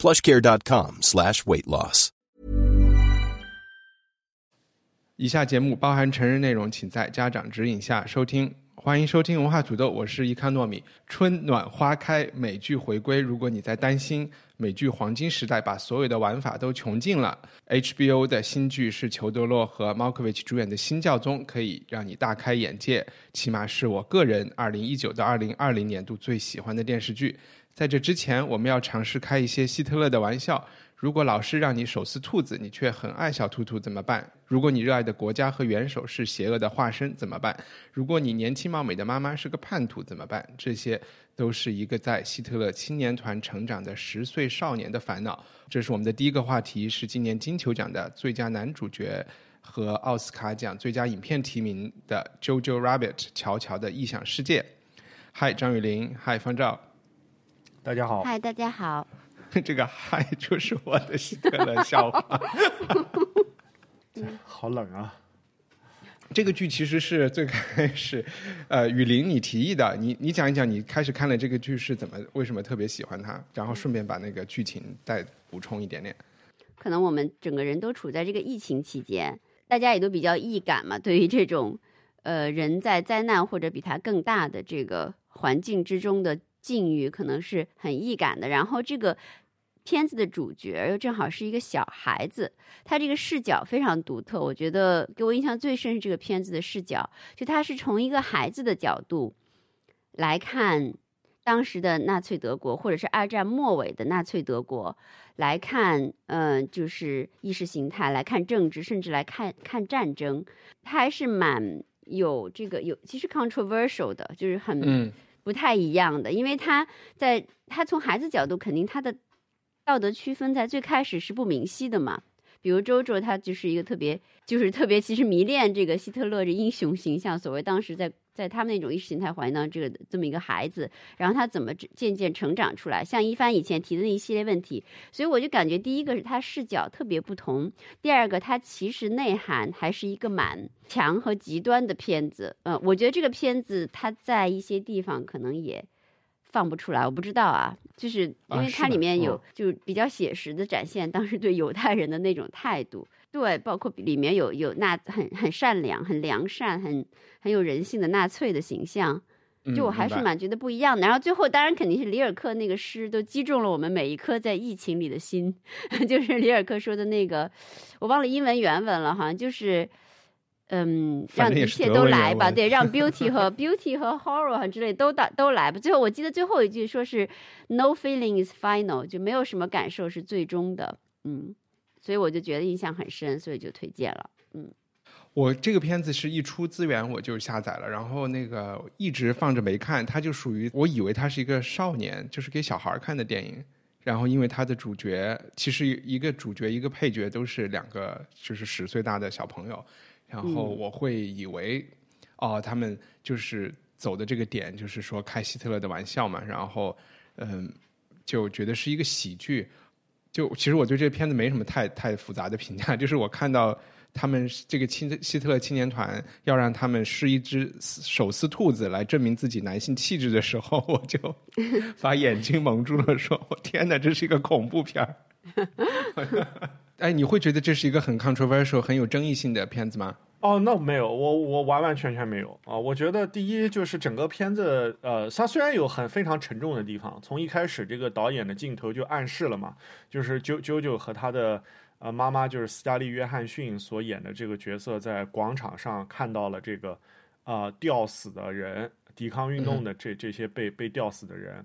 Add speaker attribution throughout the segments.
Speaker 1: plushcare.com slash weight loss.
Speaker 2: 以下节目包含成人内容，请在家长指引下收听。欢迎收听文化土豆，我是伊康糯米。春暖花开，美剧回归。如果你在担心美剧黄金时代把所有的玩法都穷尽了，HBO 的新剧是裘德洛和 Malkovich 主演的《新教宗》，可以让你大开眼界。起码是我个人2019到2020年度最喜欢的电视剧。在这之前，我们要尝试开一些希特勒的玩笑。如果老师让你手撕兔子，你却很爱小兔兔怎么办？如果你热爱的国家和元首是邪恶的化身怎么办？如果你年轻貌美的妈妈是个叛徒怎么办？这些都是一个在希特勒青年团成长的十岁少年的烦恼。这是我们的第一个话题，是今年金球奖的最佳男主角和奥斯卡奖最佳影片提名的《Jojo Rabbit》乔乔的异想世界。嗨，张雨林，嗨，方照，
Speaker 3: 大家好。
Speaker 4: 嗨，大家好。
Speaker 2: 这个嗨就是我的希特勒笑话。
Speaker 3: 好冷啊！
Speaker 2: 这个剧其实是最开始，呃，雨林你提议的，你你讲一讲，你开始看了这个剧是怎么，为什么特别喜欢它，然后顺便把那个剧情再补充一点点。
Speaker 4: 可能我们整个人都处在这个疫情期间，大家也都比较易感嘛，对于这种呃人在灾难或者比它更大的这个环境之中的境遇，可能是很易感的。然后这个。片子的主角又正好是一个小孩子，他这个视角非常独特。我觉得给我印象最深是这个片子的视角，就他是从一个孩子的角度来看当时的纳粹德国，或者是二战末尾的纳粹德国，来看嗯，就是意识形态，来看政治，甚至来看看战争。他还是蛮有这个有，其实 controversial 的，就是很不太一样的，因为他在他从孩子角度，肯定他的。道德区分在最开始是不明晰的嘛？比如周周，他就是一个特别，就是特别，其实迷恋这个希特勒这英雄形象。所谓当时在在他们那种意识形态环境当中，这个这么一个孩子，然后他怎么渐渐成长出来？像一帆以前提的那一系列问题，所以我就感觉第一个是他视角特别不同，第二个他其实内涵还是一个蛮强和极端的片子。嗯，我觉得这个片子它在一些地方可能也。放不出来，我不知道啊，就是因为它里面有就比较写实的展现当时对犹太人的那种态度，对，包括里面有有纳很很善良、很良善、很很有人性的纳粹的形象，就我还是蛮觉得不一样的。然后最后当然肯定是里尔克那个诗都击中了我们每一颗在疫情里的心，就是里尔克说的那个，我忘了英文原文了，好像就是。嗯，让一切都来吧，对，让 beauty 和 beauty 和 horror 之类都到都来吧。最后我记得最后一句说是 no feeling is final，就没有什么感受是最终的。嗯，所以我就觉得印象很深，所以就推荐了。嗯，
Speaker 2: 我这个片子是一出资源我就下载了，然后那个一直放着没看，它就属于我以为它是一个少年，就是给小孩看的电影。然后因为它的主角其实一个主角一个配角都是两个就是十岁大的小朋友。然后我会以为，哦，他们就是走的这个点，就是说开希特勒的玩笑嘛。然后，嗯，就觉得是一个喜剧。就其实我对这个片子没什么太太复杂的评价，就是我看到他们这个青希特勒青年团要让他们试一只手撕兔子来证明自己男性气质的时候，我就 把眼睛蒙住了，说我天哪，这是一个恐怖片儿。哎，你会觉得这是一个很 controversial、很有争议性的片子吗？
Speaker 3: 哦，那没有，我我完完全全没有啊！我觉得第一就是整个片子，呃，它虽然有很非常沉重的地方，从一开始这个导演的镜头就暗示了嘛，就是啾啾啾和他的呃妈妈就是斯嘉丽·约翰逊所演的这个角色在广场上看到了这个啊吊死的人，抵抗运动的这这些被被吊死的人。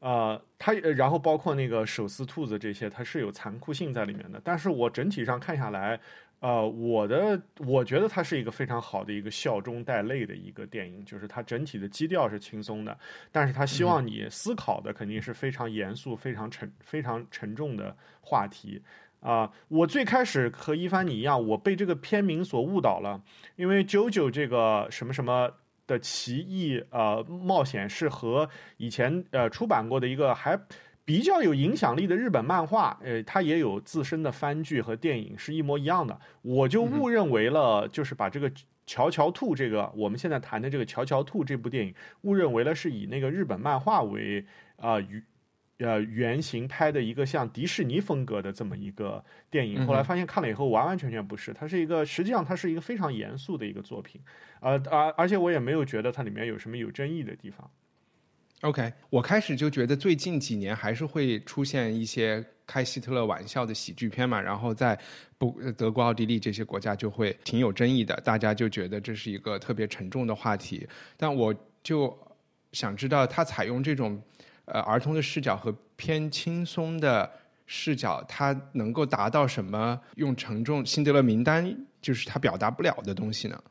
Speaker 3: 呃，他然后包括那个手撕兔子这些，它是有残酷性在里面的。但是我整体上看下来，呃，我的我觉得它是一个非常好的一个笑中带泪的一个电影，就是它整体的基调是轻松的，但是它希望你思考的肯定是非常严肃、非常沉、非常沉重的话题。啊，我最开始和一帆你一样，我被这个片名所误导了，因为《JoJo》这个什么什么的奇异呃冒险是和以前呃出版过的一个还比较有影响力的日本漫画，呃，它也有自身的番剧和电影是一模一样的，我就误认为了，就是把这个。乔乔兔这个我们现在谈的这个乔乔兔这部电影，误认为了是以那个日本漫画为啊原呃原型拍的一个像迪士尼风格的这么一个电影。后来发现看了以后完完全全不是，它是一个实际上它是一个非常严肃的一个作品，呃而而且我也没有觉得它里面有什么有争议的地方。
Speaker 2: OK，我开始就觉得最近几年还是会出现一些开希特勒玩笑的喜剧片嘛，然后在不德国、奥地利这些国家就会挺有争议的，大家就觉得这是一个特别沉重的话题。但我就想知道，他采用这种呃儿童的视角和偏轻松的视角，他能够达到什么？用沉重《辛德勒名单》就是他表达不了的东西呢？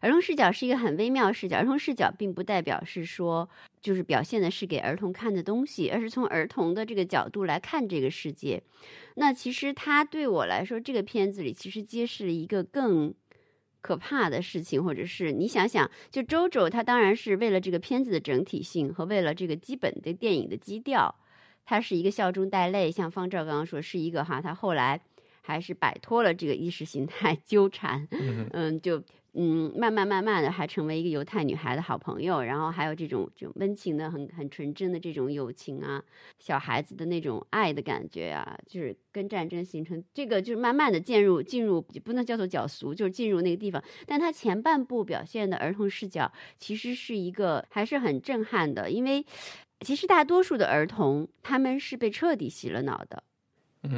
Speaker 4: 儿童视角是一个很微妙视角，儿童视角并不代表是说就是表现的是给儿童看的东西，而是从儿童的这个角度来看这个世界。那其实他对我来说，这个片子里其实揭示了一个更可怕的事情，或者是你想想，就周周他当然是为了这个片子的整体性和为了这个基本的电影的基调，他是一个笑中带泪，像方照刚刚说是一个哈，他后来还是摆脱了这个意识形态 纠缠，嗯，就。嗯，慢慢慢慢的还成为一个犹太女孩的好朋友，然后还有这种这种温情的、很很纯真的这种友情啊，小孩子的那种爱的感觉啊，就是跟战争形成这个，就是慢慢的进入进入，不能叫做角俗，就是进入那个地方。但他前半部表现的儿童视角，其实是一个还是很震撼的，因为其实大多数的儿童他们是被彻底洗了脑的。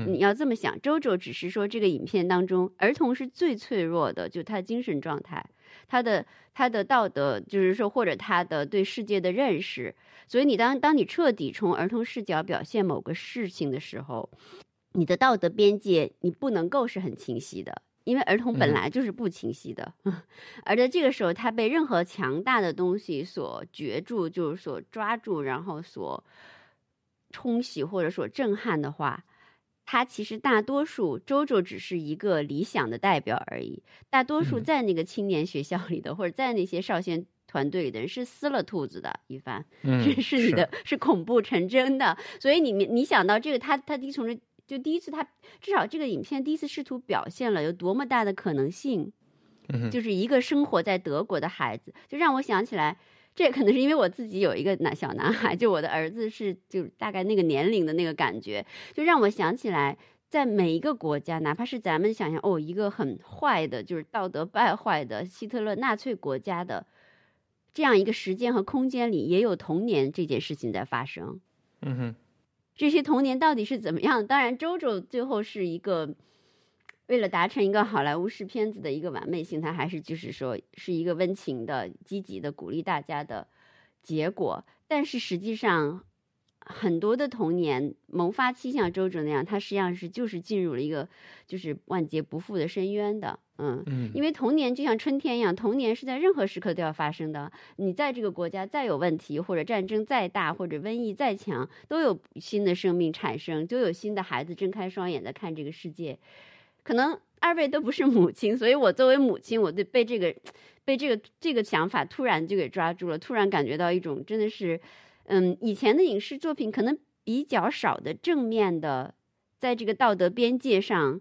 Speaker 4: 你要这么想，周周只是说这个影片当中，儿童是最脆弱的，就他的精神状态，他的他的道德，就是说或者他的对世界的认识。所以你当当你彻底从儿童视角表现某个事情的时候，你的道德边界你不能够是很清晰的，因为儿童本来就是不清晰的。而在这个时候，他被任何强大的东西所攫住，就是所抓住，然后所冲洗或者所震撼的话。他其实大多数，周周只是一个理想的代表而已。大多数在那个青年学校里的，或者在那些少先团队里的人是撕了兔子的，一番，是是你的，是恐怖成真的。所以你你想到这个，他他第一从这就第一次，他至少这个影片第一次试图表现了有多么大的可能性，就是一个生活在德国的孩子，就让我想起来。这可能是因为我自己有一个男小男孩，就我的儿子是就大概那个年龄的那个感觉，就让我想起来，在每一个国家，哪怕是咱们想象哦，一个很坏的，就是道德败坏的希特勒纳粹国家的这样一个时间和空间里，也有童年这件事情在发生。
Speaker 2: 嗯哼，
Speaker 4: 这些童年到底是怎么样？当然，周周最后是一个。为了达成一个好莱坞式片子的一个完美性，它还是就是说是一个温情的、积极的、鼓励大家的结果。但是实际上，很多的童年萌发期像周哲那样，他实际上是就是进入了一个就是万劫不复的深渊的。嗯嗯，因为童年就像春天一样，童年是在任何时刻都要发生的。你在这个国家再有问题，或者战争再大，或者瘟疫再强，都有新的生命产生，就有新的孩子睁开双眼在看这个世界。可能二位都不是母亲，所以我作为母亲，我对被这个，被这个这个想法突然就给抓住了，突然感觉到一种真的是，嗯，以前的影视作品可能比较少的正面的，在这个道德边界上，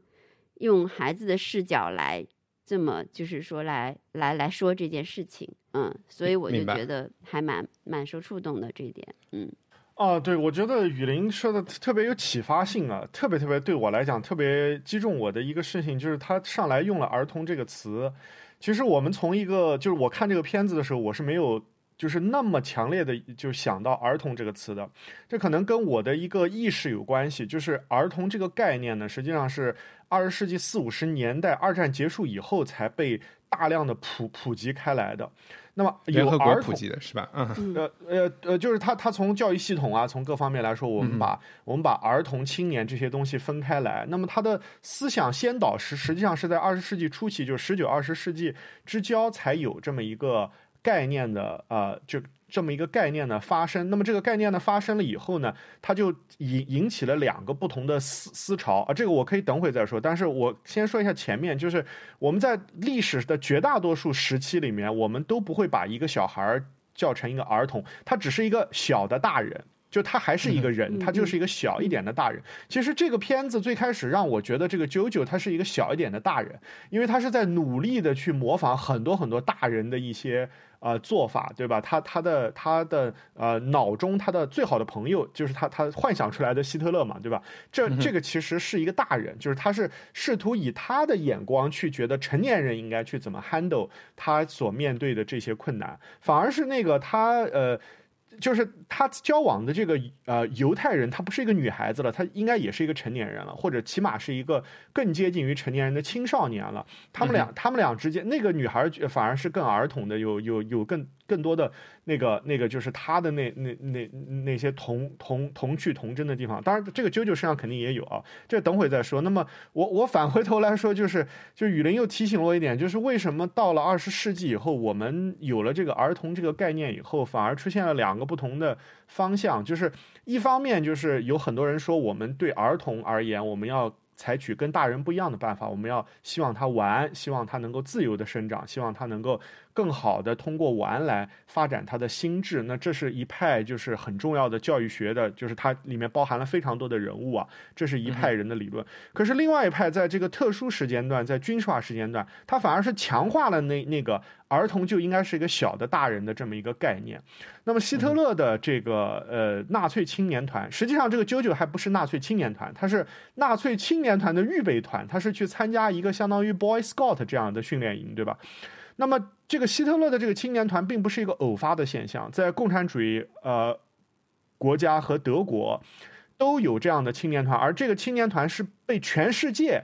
Speaker 4: 用孩子的视角来这么就是说来来来说这件事情，嗯，所以我就觉得还蛮蛮受触动的这一点，嗯。
Speaker 3: 哦，对，我觉得雨林说的特别有启发性啊，特别特别对我来讲特别击中我的一个事情，就是他上来用了“儿童”这个词。其实我们从一个就是我看这个片子的时候，我是没有就是那么强烈的就想到“儿童”这个词的。这可能跟我的一个意识有关系，就是“儿童”这个概念呢，实际上是二十世纪四五十年代二战结束以后才被大量的普普及开来的。那么有儿
Speaker 2: 童的是吧？嗯，
Speaker 3: 呃呃呃，就是他他从教育系统啊，从各方面来说，我们把我们把儿童、青年这些东西分开来。那么他的思想先导是实际上是在二十世纪初期，就十九二十世纪之交才有这么一个概念的，呃，就这么一个概念呢发生。那么这个概念呢发生了以后呢，它就引引起了两个不同的思思潮啊。这个我可以等会再说，但是我先说一下前面，就是我们在历史的绝大多数时期里面，我们都不会把一个小孩儿叫成一个儿童，他只是一个小的大人。就他还是一个人，他就是一个小一点的大人。其实这个片子最开始让我觉得这个九九他是一个小一点的大人，因为他是在努力的去模仿很多很多大人的一些呃做法，对吧？他他的他的呃脑中他的最好的朋友就是他他幻想出来的希特勒嘛，对吧？这这个其实是一个大人，就是他是试图以他的眼光去觉得成年人应该去怎么 handle 他所面对的这些困难，反而是那个他呃。就是他交往的这个呃犹太人，他不是一个女孩子了，他应该也是一个成年人了，或者起码是一个更接近于成年人的青少年了。他们俩，他们俩之间，那个女孩反而是更儿童的，有有有更。更多的那个那个就是他的那那那那些童童童趣童真的地方，当然这个啾啾身上肯定也有啊，这等会再说。那么我我返回头来说，就是就雨林又提醒我一点，就是为什么到了二十世纪以后，我们有了这个儿童这个概念以后，反而出现了两个不同的方向，就是一方面就是有很多人说，我们对儿童而言，我们要。采取跟大人不一样的办法，我们要希望他玩，希望他能够自由的生长，希望他能够更好的通过玩来发展他的心智。那这是一派就是很重要的教育学的，就是它里面包含了非常多的人物啊，这是一派人的理论。可是另外一派在这个特殊时间段，在军事化时间段，它反而是强化了那那个。儿童就应该是一个小的大人的这么一个概念。那么希特勒的这个呃纳粹青年团，实际上这个啾啾还不是纳粹青年团，他是纳粹青年团的预备团，他是去参加一个相当于 Boy Scout 这样的训练营，对吧？那么这个希特勒的这个青年团并不是一个偶发的现象，在共产主义呃国家和德国都有这样的青年团，而这个青年团是被全世界。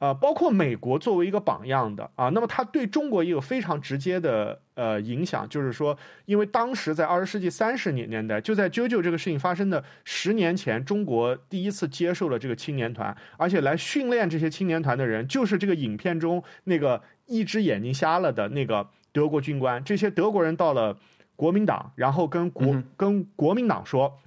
Speaker 3: 呃，包括美国作为一个榜样的啊，那么它对中国也有非常直接的呃影响，就是说，因为当时在二十世纪三十年年代，就在啾啾这个事情发生的十年前，中国第一次接受了这个青年团，而且来训练这些青年团的人，就是这个影片中那个一只眼睛瞎了的那个德国军官。这些德国人到了国民党，然后跟国跟国民党说。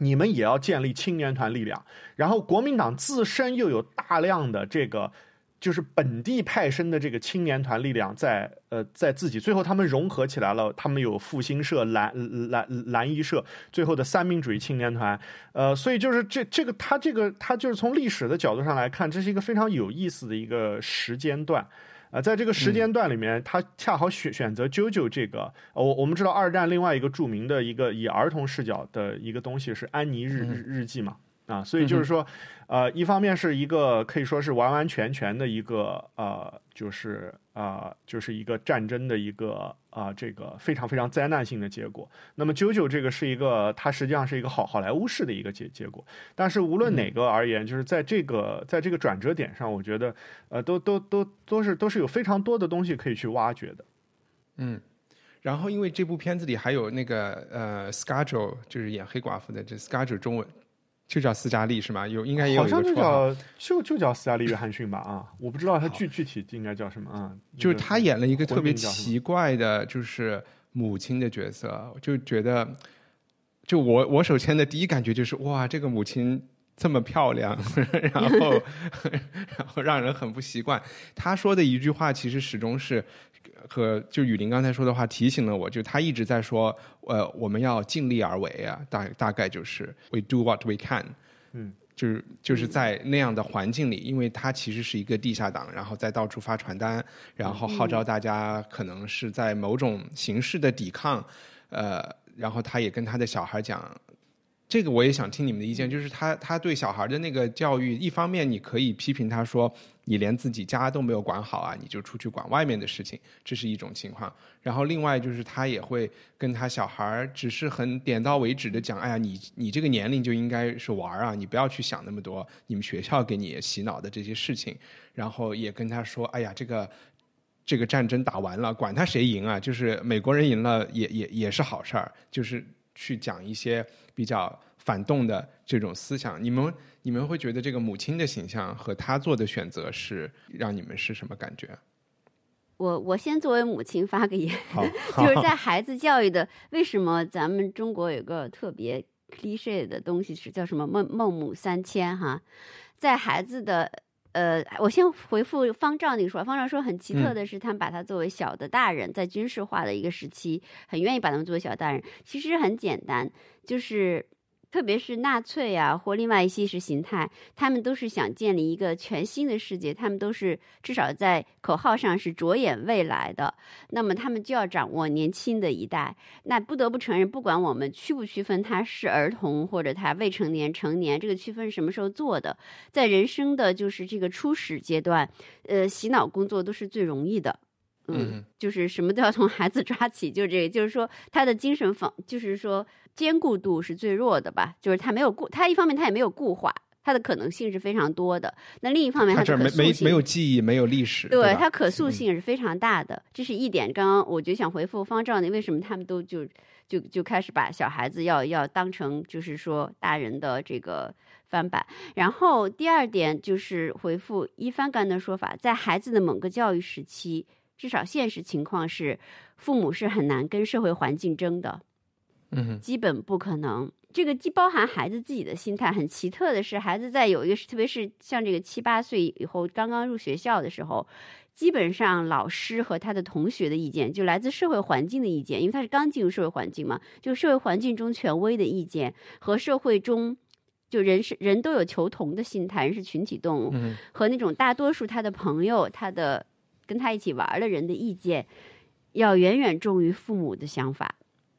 Speaker 3: 你们也要建立青年团力量，然后国民党自身又有大量的这个，就是本地派生的这个青年团力量，在呃在自己最后他们融合起来了，他们有复兴社、蓝蓝蓝衣社，最后的三民主义青年团，呃，所以就是这这个他这个他就是从历史的角度上来看，这是一个非常有意思的一个时间段。啊，在这个时间段里面，他恰好选选择啾啾这个。我我们知道二战另外一个著名的一个以儿童视角的一个东西是《安妮日日日记》嘛。啊，所以就是说，呃，一方面是一个可以说是完完全全的一个呃，就是啊，就是一个战争的一个啊，这个非常非常灾难性的结果。那么九九这个是一个，它实际上是一个好好莱坞式的一个结结果。但是无论哪个而言，就是在这个在这个转折点上，我觉得呃，都都都都是都是有非常多的东西可以去挖掘的。
Speaker 2: 嗯，然后因为这部片子里还有那个呃 s c a r l 就是演黑寡妇的这 s c a r l 中文。就叫斯嘉丽是吗？有应该也有
Speaker 3: 好像就叫就就叫斯嘉丽约翰逊吧啊，我不知道他具具体应该叫什么啊。
Speaker 2: 就是他演了一个特别奇怪的，就是母亲的角色，就觉得，就我我首先的第一感觉就是哇，这个母亲这么漂亮，然后 然后让人很不习惯。他说的一句话其实始终是。和就雨林刚才说的话提醒了我，就他一直在说，呃，我们要尽力而为啊，大大概就是 we do what we can，
Speaker 3: 嗯，
Speaker 2: 就是就是在那样的环境里，因为他其实是一个地下党，然后在到处发传单，然后号召大家可能是在某种形式的抵抗，呃，然后他也跟他的小孩讲。这个我也想听你们的意见，就是他他对小孩的那个教育，一方面你可以批评他说你连自己家都没有管好啊，你就出去管外面的事情，这是一种情况。然后另外就是他也会跟他小孩只是很点到为止的讲，哎呀，你你这个年龄就应该是玩啊，你不要去想那么多，你们学校给你洗脑的这些事情。然后也跟他说，哎呀，这个这个战争打完了，管他谁赢啊，就是美国人赢了也也也是好事儿，就是去讲一些。比较反动的这种思想，你们你们会觉得这个母亲的形象和她做的选择是让你们是什么感觉？
Speaker 4: 我我先作为母亲发个言，就是在孩子教育的，为什么咱们中国有个特别 cliche 的东西是叫什么？孟孟母三迁哈，在孩子的呃，我先回复方丈那个说，方丈说很奇特的是，他们把他作为小的大人，在军事化的一个时期，很愿意把他们作为小大人，其实很简单，就是。特别是纳粹啊，或另外一些意识形态，他们都是想建立一个全新的世界，他们都是至少在口号上是着眼未来的。那么他们就要掌握年轻的一代。那不得不承认，不管我们区不区分他是儿童或者他未成年、成年，这个区分什么时候做的，在人生的就是这个初始阶段，呃，洗脑工作都是最容易的。嗯，就是什么都要从孩子抓起，就这个，就是说他的精神防，就是说坚固度是最弱的吧，就是他没有固，他一方面他也没有固化，他的可能性是非常多的。那另一方面，
Speaker 2: 他这没没没有记忆，没有历史，对
Speaker 4: 它可塑性是非常大的，这是一点。刚刚我就想回复方丈，你为什么他们都就就就开始把小孩子要要当成就是说大人的这个翻版？然后第二点就是回复一帆刚的说法，在孩子的某个教育时期。至少现实情况是，父母是很难跟社会环境争的，
Speaker 2: 嗯，
Speaker 4: 基本不可能。这个既包含孩子自己的心态，很奇特的是，孩子在有一个，特别是像这个七八岁以后刚刚入学校的时候，基本上老师和他的同学的意见，就来自社会环境的意见，因为他是刚进入社会环境嘛，就社会环境中权威的意见和社会中就人是人都有求同的心态，人是群体动物，和那种大多数他的朋友他的。跟他一起玩的人的意见，要远远重于父母的想法。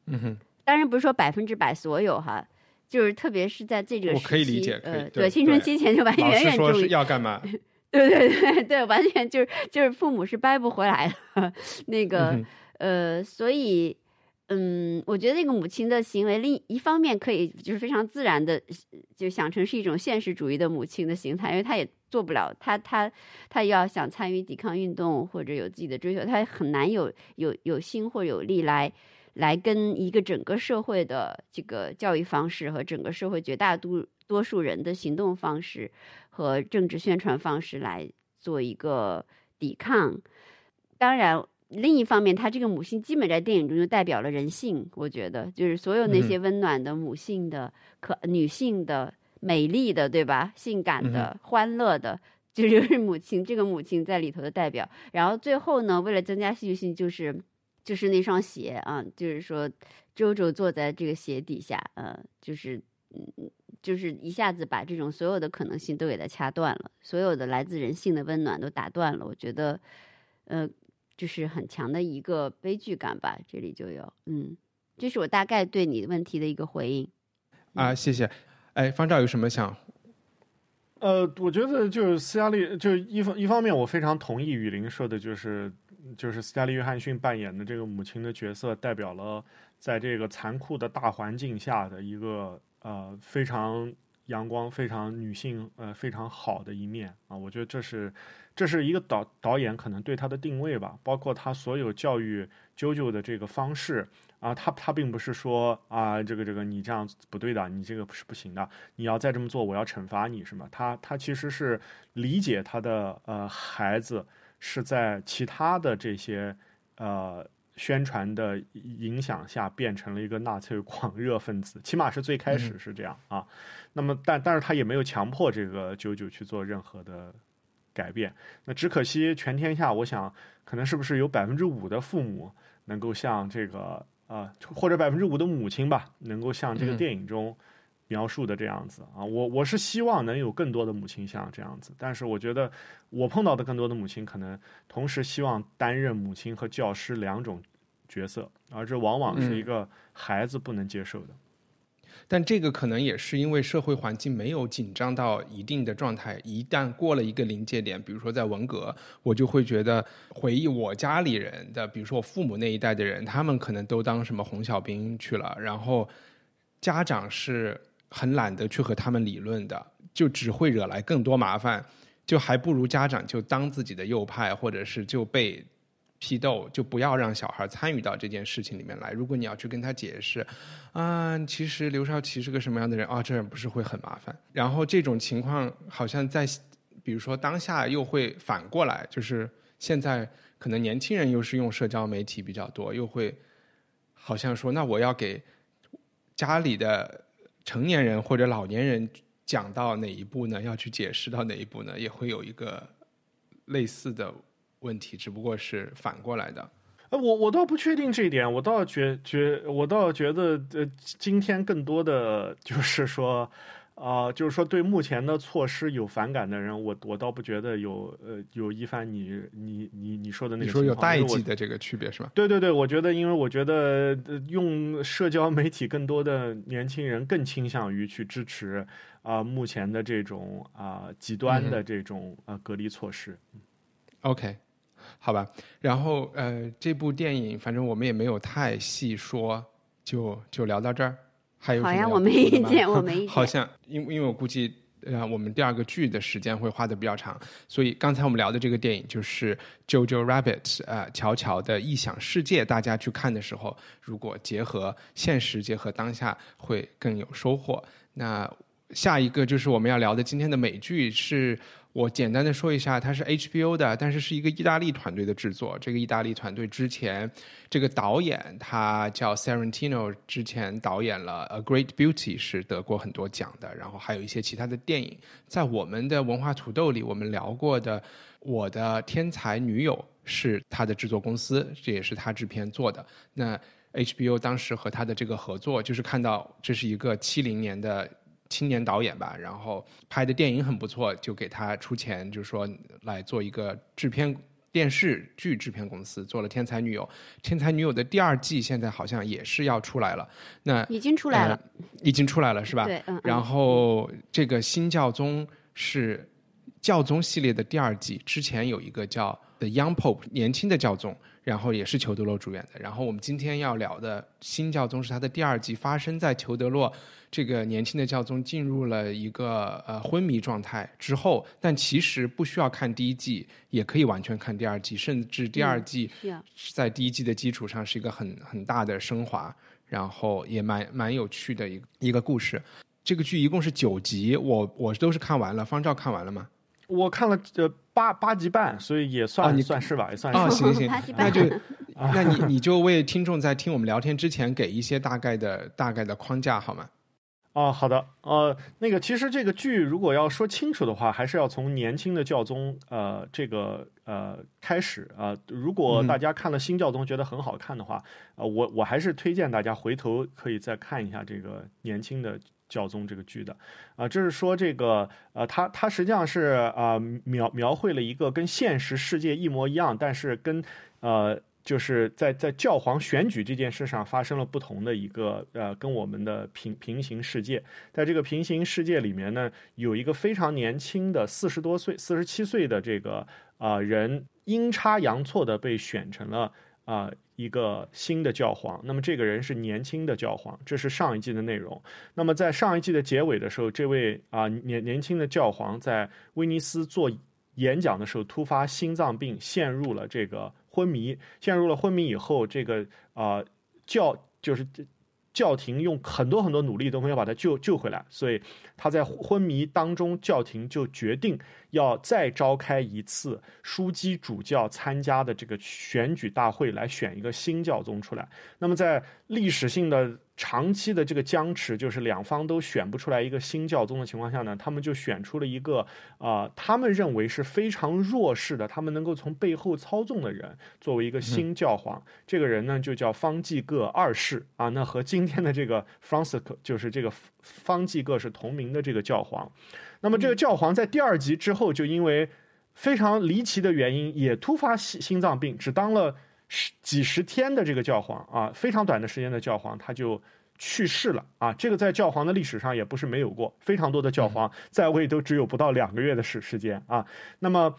Speaker 2: 嗯哼，
Speaker 4: 当然不是说百分之百所有哈，就是特别是在这个
Speaker 2: 我可以理解，
Speaker 4: 呃，
Speaker 2: 对
Speaker 4: 青春期前就完远远重于
Speaker 2: 要干嘛？
Speaker 4: 对对对对，完全就是就是父母是掰不回来的。那个呃，所以嗯，我觉得那个母亲的行为，另一方面可以就是非常自然的就想成是一种现实主义的母亲的形态，因为她也。做不了，她她她要想参与抵抗运动或者有自己的追求，她很难有有有心或有力来来跟一个整个社会的这个教育方式和整个社会绝大多多数人的行动方式和政治宣传方式来做一个抵抗。当然，另一方面，他这个母性基本在电影中就代表了人性。我觉得，就是所有那些温暖的母性的可女性的。美丽的，对吧？性感的、欢乐的，就 就是母亲这个母亲在里头的代表。然后最后呢，为了增加戏剧性，就是就是那双鞋啊，就是说周周坐在这个鞋底下，呃，就是嗯，就是一下子把这种所有的可能性都给它掐断了，所有的来自人性的温暖都打断了。我觉得，呃，就是很强的一个悲剧感吧。这里就有，嗯，这是我大概对你问题的一个回应。
Speaker 2: 啊，谢谢。哎，方照有什么想？
Speaker 3: 呃，我觉得就是斯嘉丽，就一方一方面，我非常同意雨林说的，就是就是斯嘉丽约翰逊扮演的这个母亲的角色，代表了在这个残酷的大环境下的一个呃非常阳光、非常女性呃非常好的一面啊。我觉得这是这是一个导导演可能对他的定位吧，包括他所有教育啾啾的这个方式。啊，他他并不是说啊，这个这个你这样不对的，你这个是不行的，你要再这么做，我要惩罚你，是吗？他他其实是理解他的呃孩子是在其他的这些呃宣传的影响下变成了一个纳粹狂热分子，起码是最开始是这样啊。那么但但是他也没有强迫这个九九去做任何的改变。那只可惜全天下，我想可能是不是有百分之五的父母能够像这个。啊，或者百分之五的母亲吧，能够像这个电影中描述的这样子啊，我我是希望能有更多的母亲像这样子，但是我觉得我碰到的更多的母亲可能同时希望担任母亲和教师两种角色，而这往往是一个孩子不能接受的。
Speaker 2: 但这个可能也是因为社会环境没有紧张到一定的状态，一旦过了一个临界点，比如说在文革，我就会觉得回忆我家里人的，比如说我父母那一代的人，他们可能都当什么红小兵去了，然后家长是很懒得去和他们理论的，就只会惹来更多麻烦，就还不如家长就当自己的右派，或者是就被。批斗就不要让小孩参与到这件事情里面来。如果你要去跟他解释，啊，其实刘少奇是个什么样的人啊，这样不是会很麻烦。然后这种情况好像在，比如说当下又会反过来，就是现在可能年轻人又是用社交媒体比较多，又会好像说，那我要给家里的成年人或者老年人讲到哪一步呢？要去解释到哪一步呢？也会有一个类似的问题，只不过是反过来的。
Speaker 3: 呃，我我倒不确定这一点，我倒觉觉我倒觉得，呃，今天更多的就是说。啊，就是说对目前的措施有反感的人，我我倒不觉得有呃有一番你你你你说的那个
Speaker 2: 你说有代际的这个区别是吧？
Speaker 3: 对对对，我觉得因为我觉得用社交媒体更多的年轻人更倾向于去支持啊目前的这种啊极端的这种啊隔离措施。
Speaker 2: OK，好吧，然后呃这部电影反正我们也没有太细说，就就聊到这儿。还有
Speaker 4: 好呀，我没意见，我没 意见。
Speaker 2: 好像因因为我估计，呃，我们第二个剧的时间会花的比较长，所以刚才我们聊的这个电影就是《Jojo Rabbit》呃，乔乔的异想世界。大家去看的时候，如果结合现实，结合当下，会更有收获。那下一个就是我们要聊的今天的美剧是。我简单的说一下，它是 HBO 的，但是是一个意大利团队的制作。这个意大利团队之前，这个导演他叫 Serentino，之前导演了《A Great Beauty》，是得过很多奖的。然后还有一些其他的电影，在我们的文化土豆里，我们聊过的《我的天才女友》是他的制作公司，这也是他制片做的。那 HBO 当时和他的这个合作，就是看到这是一个七零年的。青年导演吧，然后拍的电影很不错，就给他出钱，就是说来做一个制片电视剧制片公司，做了《天才女友》。《天才女友》的第二季现在好像也是要出来了，那
Speaker 4: 已经出来了，
Speaker 2: 已经出来了是吧？
Speaker 4: 对，嗯。
Speaker 2: 然后这个新教宗是教宗系列的第二季，之前有一个叫《The Young Pope》年轻的教宗。然后也是裘德洛主演的。然后我们今天要聊的新教宗是他的第二季，发生在裘德洛这个年轻的教宗进入了一个呃昏迷状态之后。但其实不需要看第一季，也可以完全看第二季，甚至第二季在第一季的基础上是一个很很大的升华，然后也蛮蛮有趣的一个一个故事。这个剧一共是九集，我我都是看完了。方照看完了吗？
Speaker 3: 我看了呃八八级半，所以也算
Speaker 2: 你
Speaker 3: 算是吧，也算
Speaker 2: 是。哦，行行，那就
Speaker 3: 那
Speaker 2: 你你就为听众在听我们聊天之前给一些大概的大概的框架好吗？
Speaker 3: 哦，好的。呃，那个其实这个剧如果要说清楚的话，还是要从年轻的教宗呃这个呃开始啊。如果大家看了新教宗觉得很好看的话，呃，我我还是推荐大家回头可以再看一下这个年轻的。教宗这个剧的，啊，就是说这个，呃，他他实际上是啊描描绘了一个跟现实世界一模一样，但是跟呃就是在在教皇选举这件事上发生了不同的一个呃跟我们的平平行世界，在这个平行世界里面呢，有一个非常年轻的四十多岁四十七岁的这个啊人阴差阳错的被选成了啊。一个新的教皇，那么这个人是年轻的教皇，这是上一季的内容。那么在上一季的结尾的时候，这位啊年年轻的教皇在威尼斯做演讲的时候突发心脏病，陷入了这个昏迷。陷入了昏迷以后，这个啊教就是。教廷用很多很多努力都没有把他救救回来，所以他在昏迷当中，教廷就决定要再召开一次枢机主教参加的这个选举大会，来选一个新教宗出来。那么在历史性的。长期的这个僵持，就是两方都选不出来一个新教宗的情况下呢，他们就选出了一个啊，他们认为是非常弱势的，他们能够从背后操纵的人作为一个新教皇。这个人呢，就叫方济各二世啊，那和今天的这个 Francis 就是这个方济各是同名的这个教皇。那么这个教皇在第二集之后，就因为非常离奇的原因，也突发心心脏病，只当了。十几十天的这个教皇啊，非常短的时间的教皇，他就去世了啊！这个在教皇的历史上也不是没有过，非常多的教皇在位都只有不到两个月的时时间啊。那么。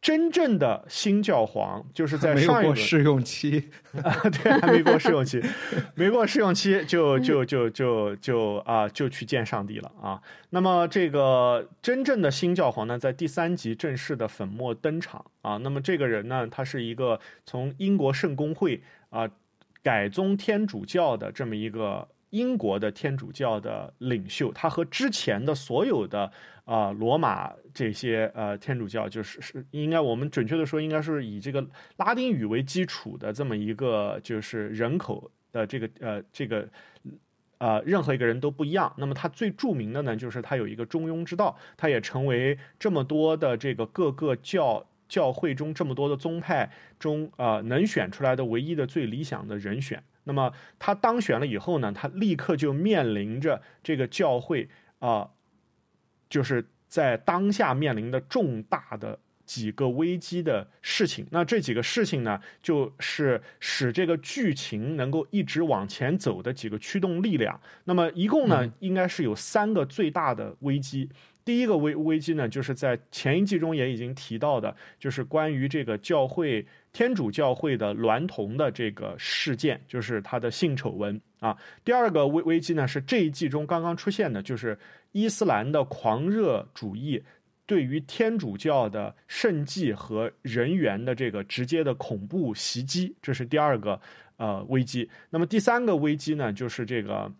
Speaker 3: 真正的新教皇就是在 上
Speaker 2: 一过试用期
Speaker 3: 啊，对，还没过试用期，没过试用期就就就就就啊，就去见上帝了啊。那么这个真正的新教皇呢，在第三集正式的粉墨登场啊。那么这个人呢，他是一个从英国圣公会啊改宗天主教的这么一个英国的天主教的领袖，他和之前的所有的啊罗马这些呃天主教，就是是应该我们准确的说，应该是以这个拉丁语为基础的这么一个就是人口的这个呃这个。呃，任何一个人都不一样。那么他最著名的呢，就是他有一个中庸之道，他也成为这么多的这个各个教教会中这么多的宗派中啊能选出来的唯一的最理想的人选。那么他当选了以后呢，他立刻就面临着这个教会啊，就是在当下面临的重大的。几个危机的事情，那这几个事情呢，就是使这个剧情能够一直往前走的几个驱动力量。那么一共呢，应该是有三个最大的危机。第一个危危机呢，就是在前一季中也已经提到的，就是关于这个教会天主教会的娈童的这个事件，就是他的性丑闻啊。第二个危危机呢，是这一季中刚刚出现的，就是伊斯兰的狂热主义。对于天主教的圣迹和人员的这个直接的恐怖袭击，这是第二个呃危机。那么第三个危机呢，就是这个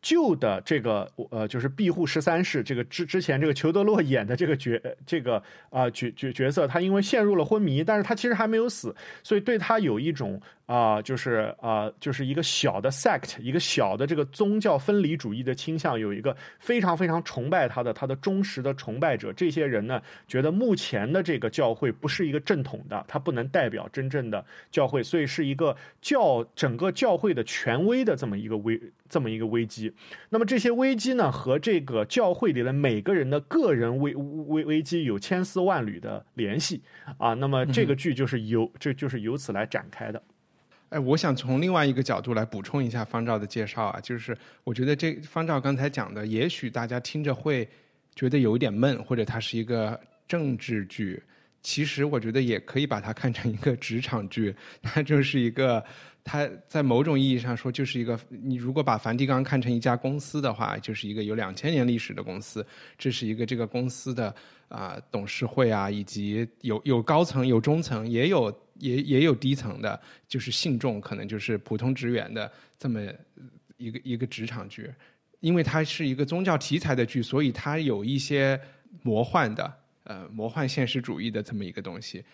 Speaker 3: 旧的这个呃，就是庇护十三世这个之之前这个裘德洛演的这个角这个啊角角角色，他因为陷入了昏迷，但是他其实还没有死，所以对他有一种。啊，就是啊，就是一个小的 sect，一个小的这个宗教分离主义的倾向，有一个非常非常崇拜他的他的忠实的崇拜者。这些人呢，觉得目前的这个教会不是一个正统的，他不能代表真正的教会，所以是一个教整个教会的权威的这么一个威这么一个危机。那么这些危机呢，和这个教会里的每个人的个人危危危机有千丝万缕的联系啊。那么这个剧就是由这就是由此来展开的。
Speaker 2: 哎，我想从另外一个角度来补充一下方照的介绍啊，就是我觉得这方照刚才讲的，也许大家听着会觉得有一点闷，或者它是一个政治剧，其实我觉得也可以把它看成一个职场剧，它就是一个，它在某种意义上说就是一个，你如果把梵蒂冈看成一家公司的话，就是一个有两千年历史的公司，这是一个这个公司的啊董事会啊，以及有有高层有中层也有。也也有低层的，就是信众，可能就是普通职员的这么一个一个职场剧，因为它是一个宗教题材的剧，所以它有一些魔幻的，呃，魔幻现实主义的这么一个东西，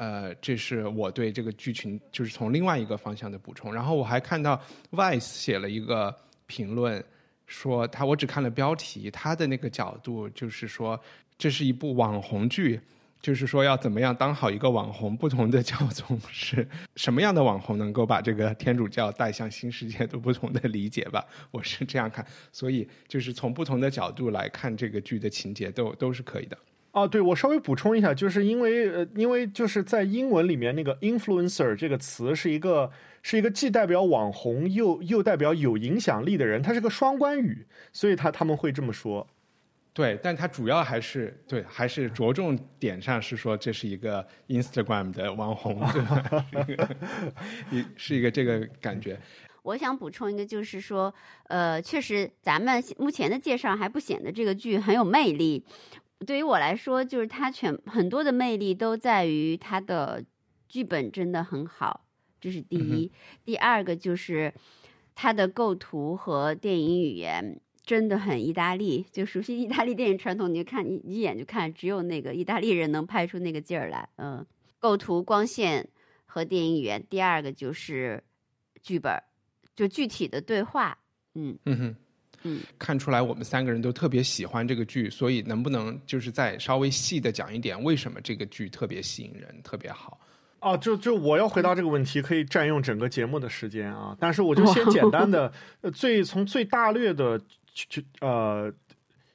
Speaker 2: 呃，这是我对这个剧情就是从另外一个方向的补充。然后我还看到 Vice 写了一个评论，说他我只看了标题，他的那个角度就是说这是一部网红剧。就是说，要怎么样当好一个网红？不同的教宗是什么样的网红，能够把这个天主教带向新世界，都不同的理解吧。我是这样看，所以就是从不同的角度来看这个剧的情节，都都是可以的。
Speaker 3: 哦，对，我稍微补充一下，就是因为呃，因为就是在英文里面那个 influencer 这个词是一个是一个既代表网红又又代表有影响力的人，它是个双关语，所以他他们会这么说。
Speaker 2: 对，但它主要还是对，还是着重点上是说这是一个 Instagram 的网红，对吧？一是一个这个感觉。
Speaker 4: 我想补充一个，就是说，呃，确实咱们目前的介绍还不显得这个剧很有魅力。对于我来说，就是他全很多的魅力都在于他的剧本真的很好，这是第一。第二个就是他的构图和电影语言。真的很意大利，就熟悉意大利电影传统，你就看一一眼就看，只有那个意大利人能拍出那个劲儿来。嗯，构图、光线和电影语言。第二个就是剧本，就具体的对话。嗯
Speaker 2: 嗯哼嗯，看出来我们三个人都特别喜欢这个剧，所以能不能就是再稍微细的讲一点，为什么这个剧特别吸引人，特别好？
Speaker 3: 哦，就就我要回答这个问题，可以占用整个节目的时间啊，但是我就先 简单的，呃，最从最大略的。去呃。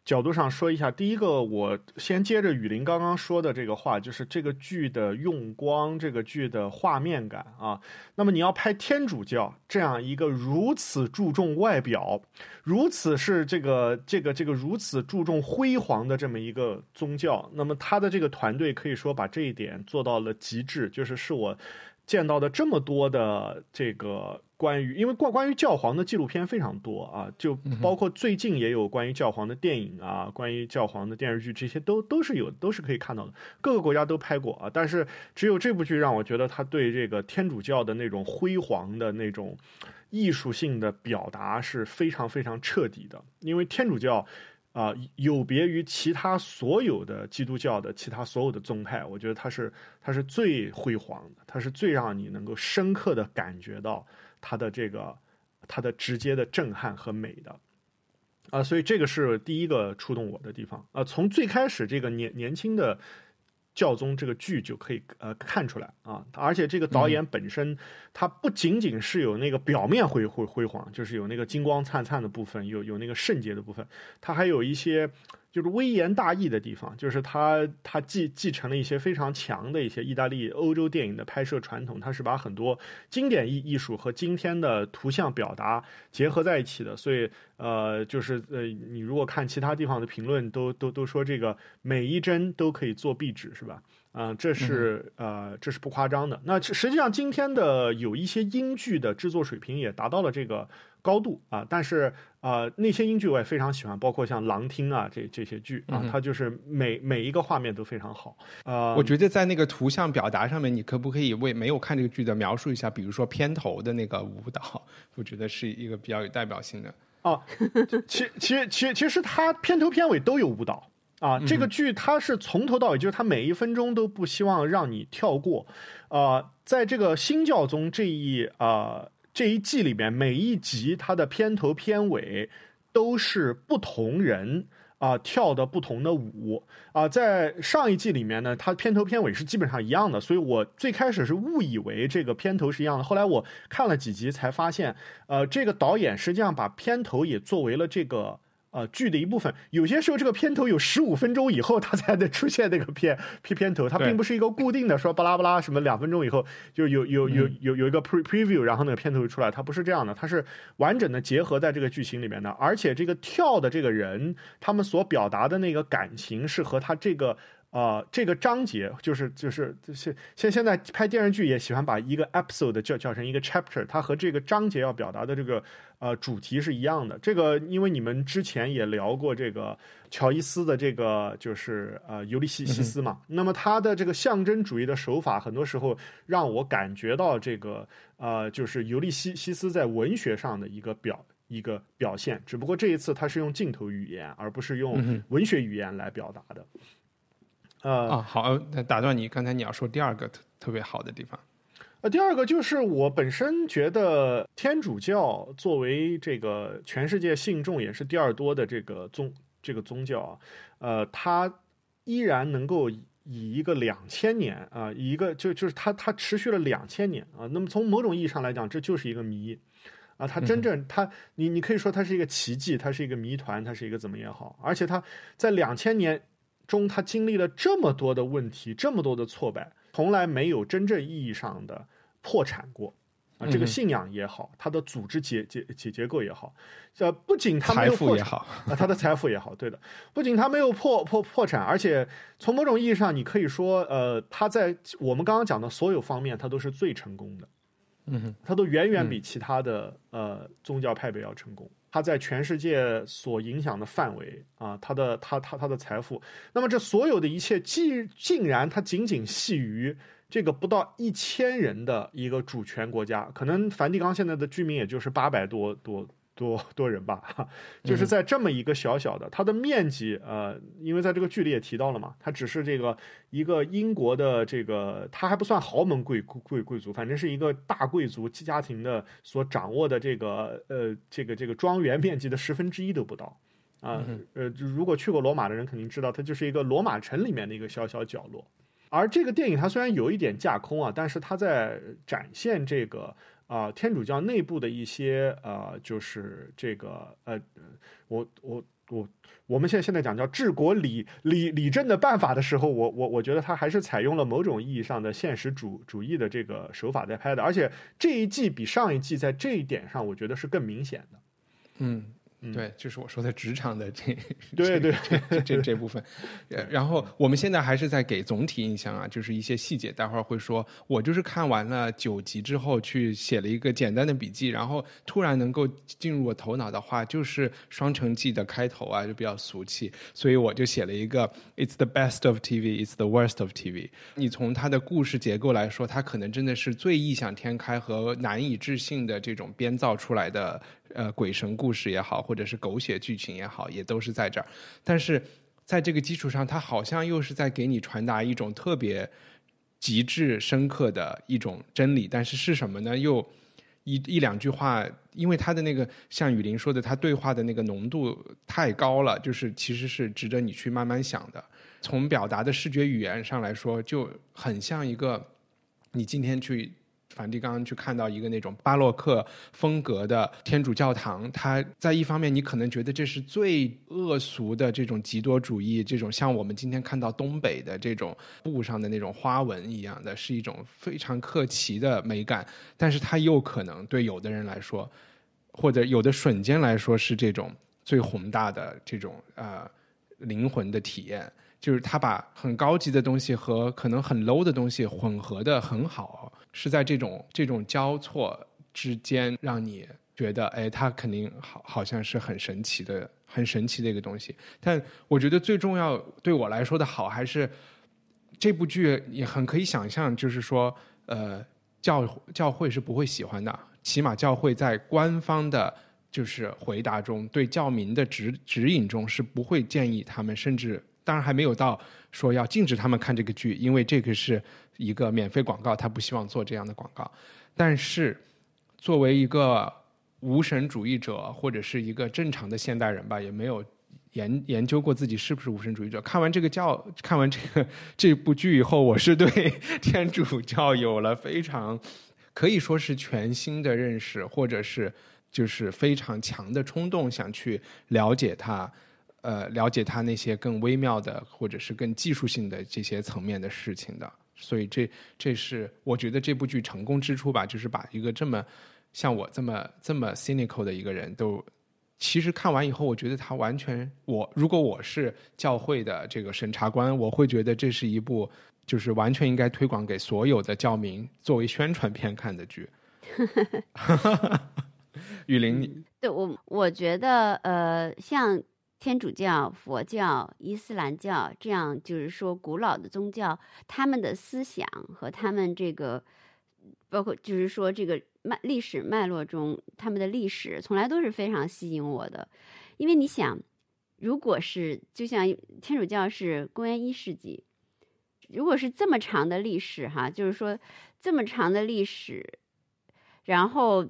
Speaker 3: 角度上说一下，第一个，我先接着雨林刚刚说的这个话，就是这个剧的用光，这个剧的画面感啊。那么你要拍天主教这样一个如此注重外表，如此是这个这个这个如此注重辉煌的这么一个宗教，那么他的这个团队可以说把这一点做到了极致，就是是我。见到的这么多的这个关于，因为关关于教皇的纪录片非常多啊，就包括最近也有关于教皇的电影啊，关于教皇的电视剧，这些都都是有，都是可以看到的。各个国家都拍过啊，但是只有这部剧让我觉得他对这个天主教的那种辉煌的那种艺术性的表达是非常非常彻底的，因为天主教。啊，有别于其他所有的基督教的其他所有的宗派，我觉得它是它是最辉煌的，它是最让你能够深刻的感觉到它的这个它的直接的震撼和美的啊，所以这个是第一个触动我的地方啊，从最开始这个年年轻的。教宗这个剧就可以呃看出来啊，而且这个导演本身，他不仅仅是有那个表面辉辉辉煌，就是有那个金光灿灿的部分，有有那个圣洁的部分，他还有一些。就是微言大义的地方，就是他他继继承了一些非常强的一些意大利欧洲电影的拍摄传统，他是把很多经典艺艺术和今天的图像表达结合在一起的，所以呃，就是呃，你如果看其他地方的评论，都都都说这个每一帧都可以做壁纸，是吧？啊，这是呃，这是不夸张的。那实际上今天的有一些英剧的制作水平也达到了这个。高度啊，但是呃，那些英剧我也非常喜欢，包括像《狼厅》啊，这这些剧啊，它就是每每一个画面都非常好。呃，
Speaker 2: 我觉得在那个图像表达上面，你可不可以为没有看这个剧的描述一下？比如说片头的那个舞蹈，我觉得是一个比较有代表性的。
Speaker 3: 哦，其其其其实它片头片尾都有舞蹈啊。这个剧它是从头到尾，就是它每一分钟都不希望让你跳过。啊，在这个新教宗这一啊。这一季里面，每一集它的片头片尾都是不同人啊跳的不同的舞啊。在上一季里面呢，它片头片尾是基本上一样的，所以我最开始是误以为这个片头是一样的。后来我看了几集才发现，呃，这个导演实际上把片头也作为了这个。呃，剧的一部分，有些时候这个片头有十五分钟以后，它才能出现那个片片片头，它并不是一个固定的，说巴拉巴拉什么两分钟以后就有有有有有一个 pre preview，然后那个片头就出来，它不是这样的，它是完整的结合在这个剧情里面的，而且这个跳的这个人，他们所表达的那个感情是和他这个。啊，这个章节就是就是现现现在拍电视剧也喜欢把一个 episode 叫叫成一个 chapter，它和这个章节要表达的这个呃主题是一样的。这个因为你们之前也聊过这个乔伊斯的这个就是呃尤利西西斯嘛，那么他的这个象征主义的手法，很多时候让我感觉到这个呃就是尤利西西斯在文学上的一个表一个表现，只不过这一次他是用镜头语言，而不是用文学语言来表达的。呃
Speaker 2: 啊好，打断你，刚才你要说第二个特特别好的地方，
Speaker 3: 呃，第二个就是我本身觉得天主教作为这个全世界信众也是第二多的这个宗这个宗教啊，呃，它依然能够以一个两千年啊，一个就就是它它持续了两千年啊，那么从某种意义上来讲，这就是一个谜啊，它真正它你你可以说它是一个奇迹，它是一个谜团，它是一个怎么也好，而且它在两千年。中，它经历了这么多的问题，这么多的挫败，从来没有真正意义上的破产过啊！这个信仰也好，他的组织结结结结构也好，呃，不仅他没有破产啊，他的财富也好，对的，不仅他没有破破破产，而且从某种意义上，你可以说，呃，他在我们刚刚讲的所有方面，他都是最成功的，
Speaker 2: 嗯，
Speaker 3: 他都远远比其他的呃宗教派别要成功。他在全世界所影响的范围啊，他的他他他的财富，那么这所有的一切，既竟然他仅仅系于这个不到一千人的一个主权国家，可能梵蒂冈现在的居民也就是八百多多。多多人吧，就是在这么一个小小的，它的面积，呃，因为在这个剧里也提到了嘛，它只是这个一个英国的这个，它还不算豪门贵贵贵族，反正是一个大贵族家庭的所掌握的这个，呃，这个这个庄园面积的十分之一都不到，啊，呃，如果去过罗马的人肯定知道，它就是一个罗马城里面的一个小小角落，而这个电影它虽然有一点架空啊，但是它在展现这个。啊，天主教内部的一些呃，就是这个呃，我我我，我们现在现在讲叫治国理理理政的办法的时候，我我我觉得它还是采用了某种意义上的现实主主义的这个手法在拍的，而且这一季比上一季在这一点上，我觉得是更明显的。
Speaker 2: 嗯，
Speaker 3: 嗯
Speaker 2: 对，就是我说的职场的这
Speaker 3: 对对
Speaker 2: 这这这部分。呃然后我们现在还是在给总体印象啊，就是一些细节，待会儿会说。我就是看完了九集之后，去写了一个简单的笔记，然后突然能够进入我头脑的话，就是《双城记》的开头啊，就比较俗气，所以我就写了一个 "It's the best of TV, it's the worst of TV"。你从它的故事结构来说，它可能真的是最异想天开和难以置信的这种编造出来的呃鬼神故事也好，或者是狗血剧情也好，也都是在这儿。但是在这个基础上，它好像又是在给你传达一种特别极致深刻的一种真理，但是是什么呢？又一一两句话，因为他的那个像雨林说的，他对话的那个浓度太高了，就是其实是值得你去慢慢想的。从表达的视觉语言上来说，就很像一个你今天去梵蒂冈去看到一个那种巴洛克风格的天主教堂，它在一方面你可能觉得这是最恶俗的这种极多主义，这种像我们今天看到东北的这种布上的那种花纹一样的，是一种非常客奇的美感，但是它又可能对有的人来说，或者有的瞬间来说是这种最宏大的这种呃灵魂的体验。就是他把很高级的东西和可能很 low 的东西混合的很好，是在这种这种交错之间，让你觉得，哎，它肯定好，好像是很神奇的、很神奇的一个东西。但我觉得最重要对我来说的好，还是这部剧也很可以想象，就是说，呃，教教会是不会喜欢的，起码教会在官方的。就是回答中对教民的指指引中是不会建议他们，甚至当然还没有到说要禁止他们看这个剧，因为这个是一个免费广告，他不希望做这样的广告。但是作为一个无神主义者或者是一个正常的现代人吧，也没有研研究过自己是不是无神主义者。看完这个教，看完这个这部剧以后，我是对天主教有了非常可以说是全新的认识，或者是。就是非常强的冲动，想去了解它，呃，了解他那些更微妙的，或者是更技术性的这些层面的事情的。所以这这是我觉得这部剧成功之处吧，就是把一个这么像我这么这么 cynical 的一个人都，其实看完以后，我觉得他完全我如果我是教会的这个审查官，我会觉得这是一部就是完全应该推广给所有的教民作为宣传片看的剧。雨林，你
Speaker 4: 对我，我觉得呃，像天主教、佛教、伊斯兰教这样，就是说古老的宗教，他们的思想和他们这个，包括就是说这个脉历史脉络中，他们的历史从来都是非常吸引我的，因为你想，如果是就像天主教是公元一世纪，如果是这么长的历史哈，就是说这么长的历史，然后。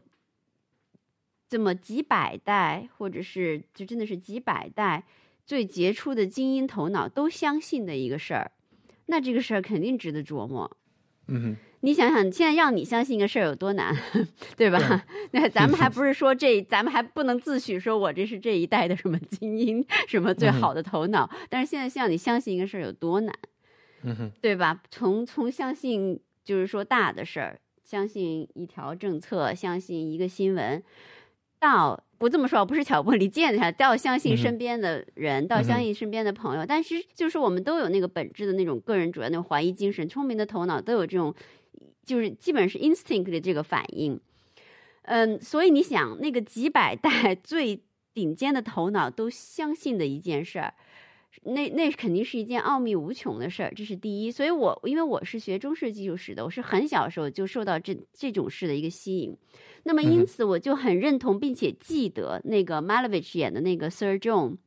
Speaker 4: 这么几百代，或者是就真的是几百代最杰出的精英头脑都相信的一个事儿，那这个事儿肯定值得琢磨。
Speaker 2: 嗯哼，
Speaker 4: 你想想，现在让你相信一个事儿有多难，对吧？那咱们还不是说这，咱们还不能自诩说我这是这一代的什么精英，什么最好的头脑。但是现在让你相信一个事儿有多难，
Speaker 2: 嗯哼，
Speaker 4: 对吧？从从相信就是说大的事儿，相信一条政策，相信一个新闻。到不这么说，不是挑拨离间的，到相信身边的人，到相信身边的朋友。但是，就是我们都有那个本质的那种个人主义、那种怀疑精神，聪明的头脑都有这种，就是基本是 instinct 的这个反应。嗯，所以你想，那个几百代 最顶尖的头脑都相信的一件事儿，那那肯定是一件奥秘无穷的事儿，这是第一。所以我因为我是学中世技术史的，我是很小时候就受到这这种事的一个吸引。那么，因此我就很认同，并且记得那个 Malovich 演的那个 Sir John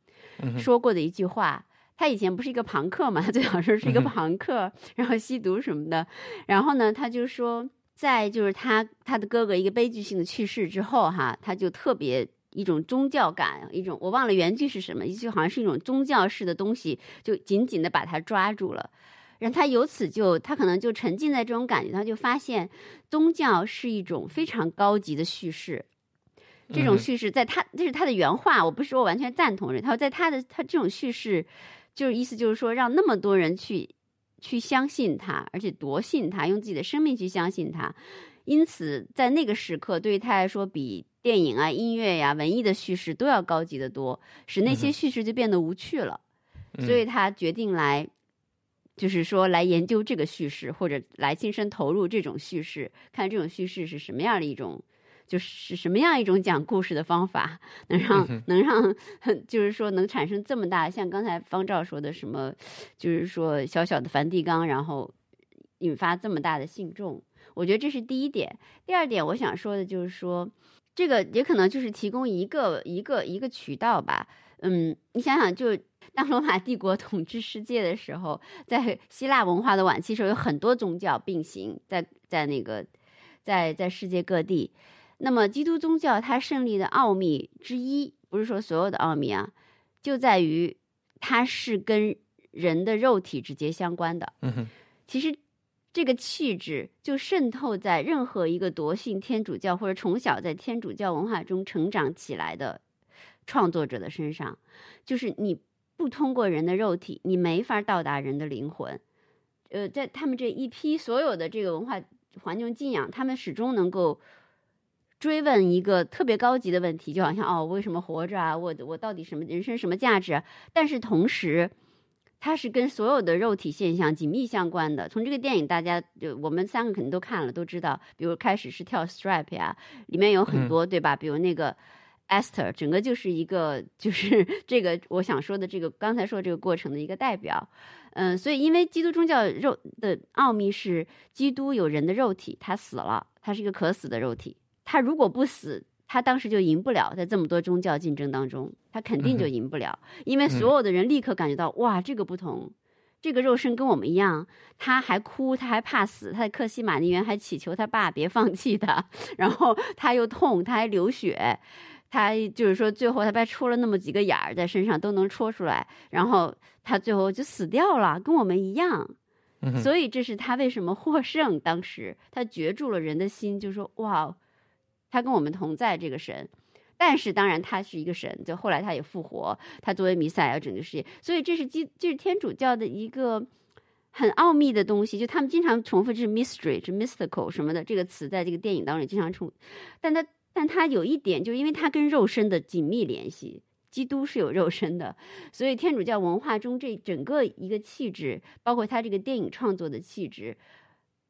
Speaker 4: 说过的一句话。他以前不是一个朋克嘛，他最好说是一个朋克，然后吸毒什么的。然后呢，他就说，在就是他他的哥哥一个悲剧性的去世之后，哈，他就特别一种宗教感，一种我忘了原句是什么，一句好像是一种宗教式的东西，就紧紧的把他抓住了。然后他由此就，他可能就沉浸在这种感觉，他就发现宗教是一种非常高级的叙事。这种叙事，在他这是他的原话，我不是说完全赞同。他说，在他的他这种叙事，就是意思就是说，让那么多人去去相信他，而且夺信他，用自己的生命去相信他。因此在那个时刻，对于他来说，比电影啊、音乐呀、文艺的叙事都要高级的多，使那些叙事就变得无趣了。所以他决定来，就是说来研究这个叙事，或者来亲身投入这种叙事，看这种叙事是什么样的一种。就是什么样一种讲故事的方法，能让能让，就是说能产生这么大，像刚才方照说的什么，就是说小小的梵蒂冈，然后引发这么大的信众，我觉得这是第一点。第二点，我想说的就是说，这个也可能就是提供一个一个一个渠道吧。嗯，你想想，就当罗马帝国统治世界的时候，在希腊文化的晚期时候，有很多宗教并行，在在那个在在世界各地。那么，基督宗教它胜利的奥秘之一，不是说所有的奥秘啊，就在于它是跟人的肉体直接相关的。
Speaker 2: 嗯哼，
Speaker 4: 其实这个气质就渗透在任何一个笃信天主教或者从小在天主教文化中成长起来的创作者的身上，就是你不通过人的肉体，你没法到达人的灵魂。呃，在他们这一批所有的这个文化环境敬仰，他们始终能够。追问一个特别高级的问题，就好像哦，为什么活着啊？我我到底什么人生什么价值？啊但是同时，它是跟所有的肉体现象紧密相关的。从这个电影，大家就我们三个肯定都看了，都知道。比如开始是跳 strap 呀，里面有很多对吧？比如那个 Esther，整个就是一个就是 这个我想说的这个刚才说这个过程的一个代表。嗯，所以因为基督宗教肉的奥秘是基督有人的肉体，他死了，他是一个可死的肉体。他如果不死，他当时就赢不了，在这么多宗教竞争当中，他肯定就赢不了，因为所有的人立刻感觉到，哇，这个不同，这个肉身跟我们一样，他还哭，他还怕死，他在克西玛尼园还祈求他爸别放弃他，然后他又痛，他还流血，他就是说最后他被戳了那么几个眼儿在身上都能戳出来，然后他最后就死掉了，跟我们一样，所以这是他为什么获胜，当时他攫住了人的心，就说哇。他跟我们同在，这个神，但是当然他是一个神，就后来他也复活，他作为弥赛亚拯救世界，所以这是基，这是天主教的一个很奥秘的东西，就他们经常重复这是 mystery，是 mystical 什么的这个词，在这个电影当中经常重，但他但他有一点，就因为他跟肉身的紧密联系，基督是有肉身的，所以天主教文化中这整个一个气质，包括他这个电影创作的气质。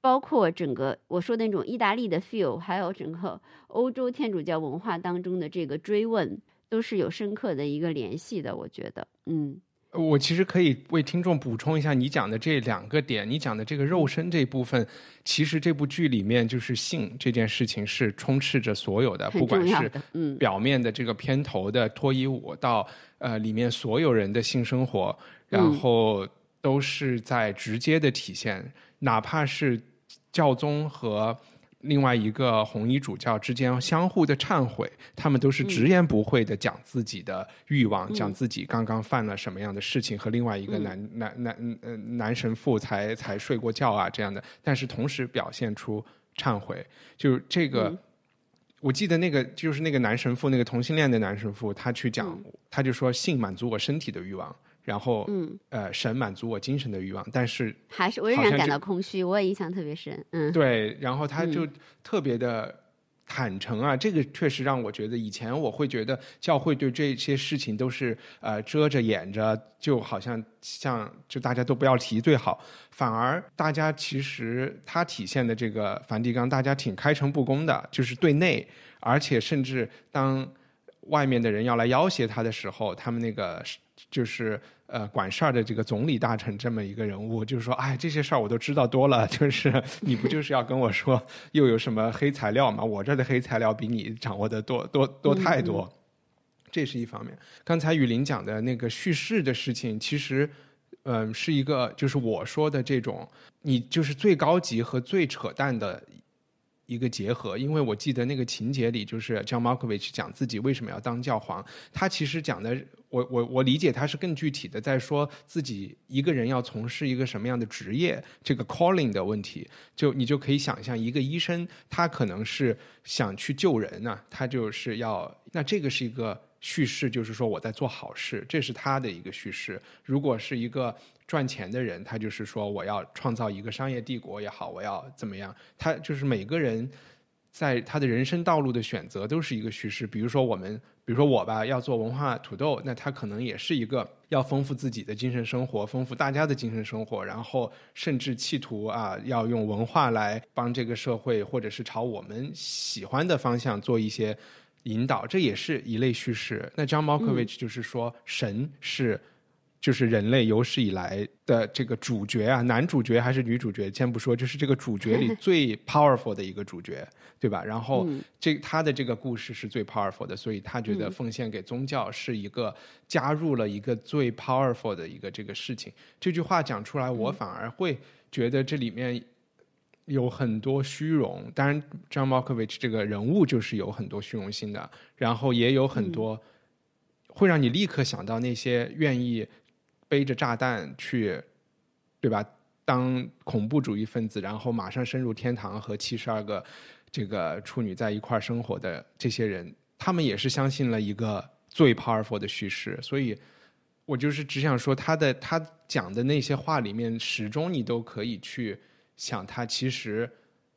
Speaker 4: 包括整个我说的那种意大利的 feel，还有整个欧洲天主教文化当中的这个追问，都是有深刻的一个联系的。我觉得，嗯，
Speaker 2: 我其实可以为听众补充一下你讲的这两个点。你讲的这个肉身这一部分，其实这部剧里面就是性这件事情是充斥着所有的，不管是
Speaker 4: 嗯
Speaker 2: 表面的这个片头的脱衣舞，到呃里面所有人的性生活，然后都是在直接的体现。哪怕是教宗和另外一个红衣主教之间相互的忏悔，他们都是直言不讳的讲自己的欲望，讲自己刚刚犯了什么样的事情，和另外一个男男男呃男神父才才睡过觉啊这样的，但是同时表现出忏悔，就是这个，我记得那个就是那个男神父，那个同性恋的男神父，他去讲，他就说性满足我身体的欲望。然后，
Speaker 4: 嗯，
Speaker 2: 呃，神满足我精神的欲望，但是
Speaker 4: 还是我仍然感到空虚，我也印象特别深，嗯，
Speaker 2: 对，然后他就特别的坦诚啊，这个确实让我觉得，以前我会觉得教会对这些事情都是呃遮着掩着，就好像像就大家都不要提最好，反而大家其实他体现的这个梵蒂冈，大家挺开诚布公的，就是对内，而且甚至当外面的人要来要挟他的时候，他们那个就是。呃，管事儿的这个总理大臣这么一个人物，就是说，哎，这些事儿我都知道多了，就是你不就是要跟我说又有什么黑材料吗？我这的黑材料比你掌握的多多多太多，这是一方面。刚才雨林讲的那个叙事的事情，其实，嗯，是一个就是我说的这种，你就是最高级和最扯淡的。一个结合，因为我记得那个情节里，就是 John Markovich 讲自己为什么要当教皇。他其实讲的，我我我理解他是更具体的，在说自己一个人要从事一个什么样的职业，这个 calling 的问题。就你就可以想象，一个医生，他可能是想去救人呢，他就是要，那这个是一个叙事就是说我在做好事，这是他的一个叙事。如果是一个赚钱的人，他就是说我要创造一个商业帝国也好，我要怎么样？他就是每个人在他的人生道路的选择都是一个叙事。比如说我们，比如说我吧，要做文化土豆，那他可能也是一个要丰富自己的精神生活，丰富大家的精神生活，然后甚至企图啊，要用文化来帮这个社会，或者是朝我们喜欢的方向做一些引导，这也是一类叙事。那 John Malkovich 就是说，神是。就是人类有史以来的这个主角啊，男主角还是女主角，先不说，就是这个主角里 最 powerful 的一个主角，对吧？然后这他的这个故事是最 powerful 的，所以他觉得奉献给宗教是一个加入了一个最 powerful 的一个这个事情。这句话讲出来，我反而会觉得这里面有很多虚荣。当然，John Malkovich 这个人物就是有很多虚荣心的，然后也有很多会让你立刻想到那些愿意。背着炸弹去，对吧？当恐怖主义分子，然后马上深入天堂和七十二个这个处女在一块儿生活的这些人，他们也是相信了一个最 powerful 的叙事。所以，我就是只想说，他的他讲的那些话里面，始终你都可以去想，他其实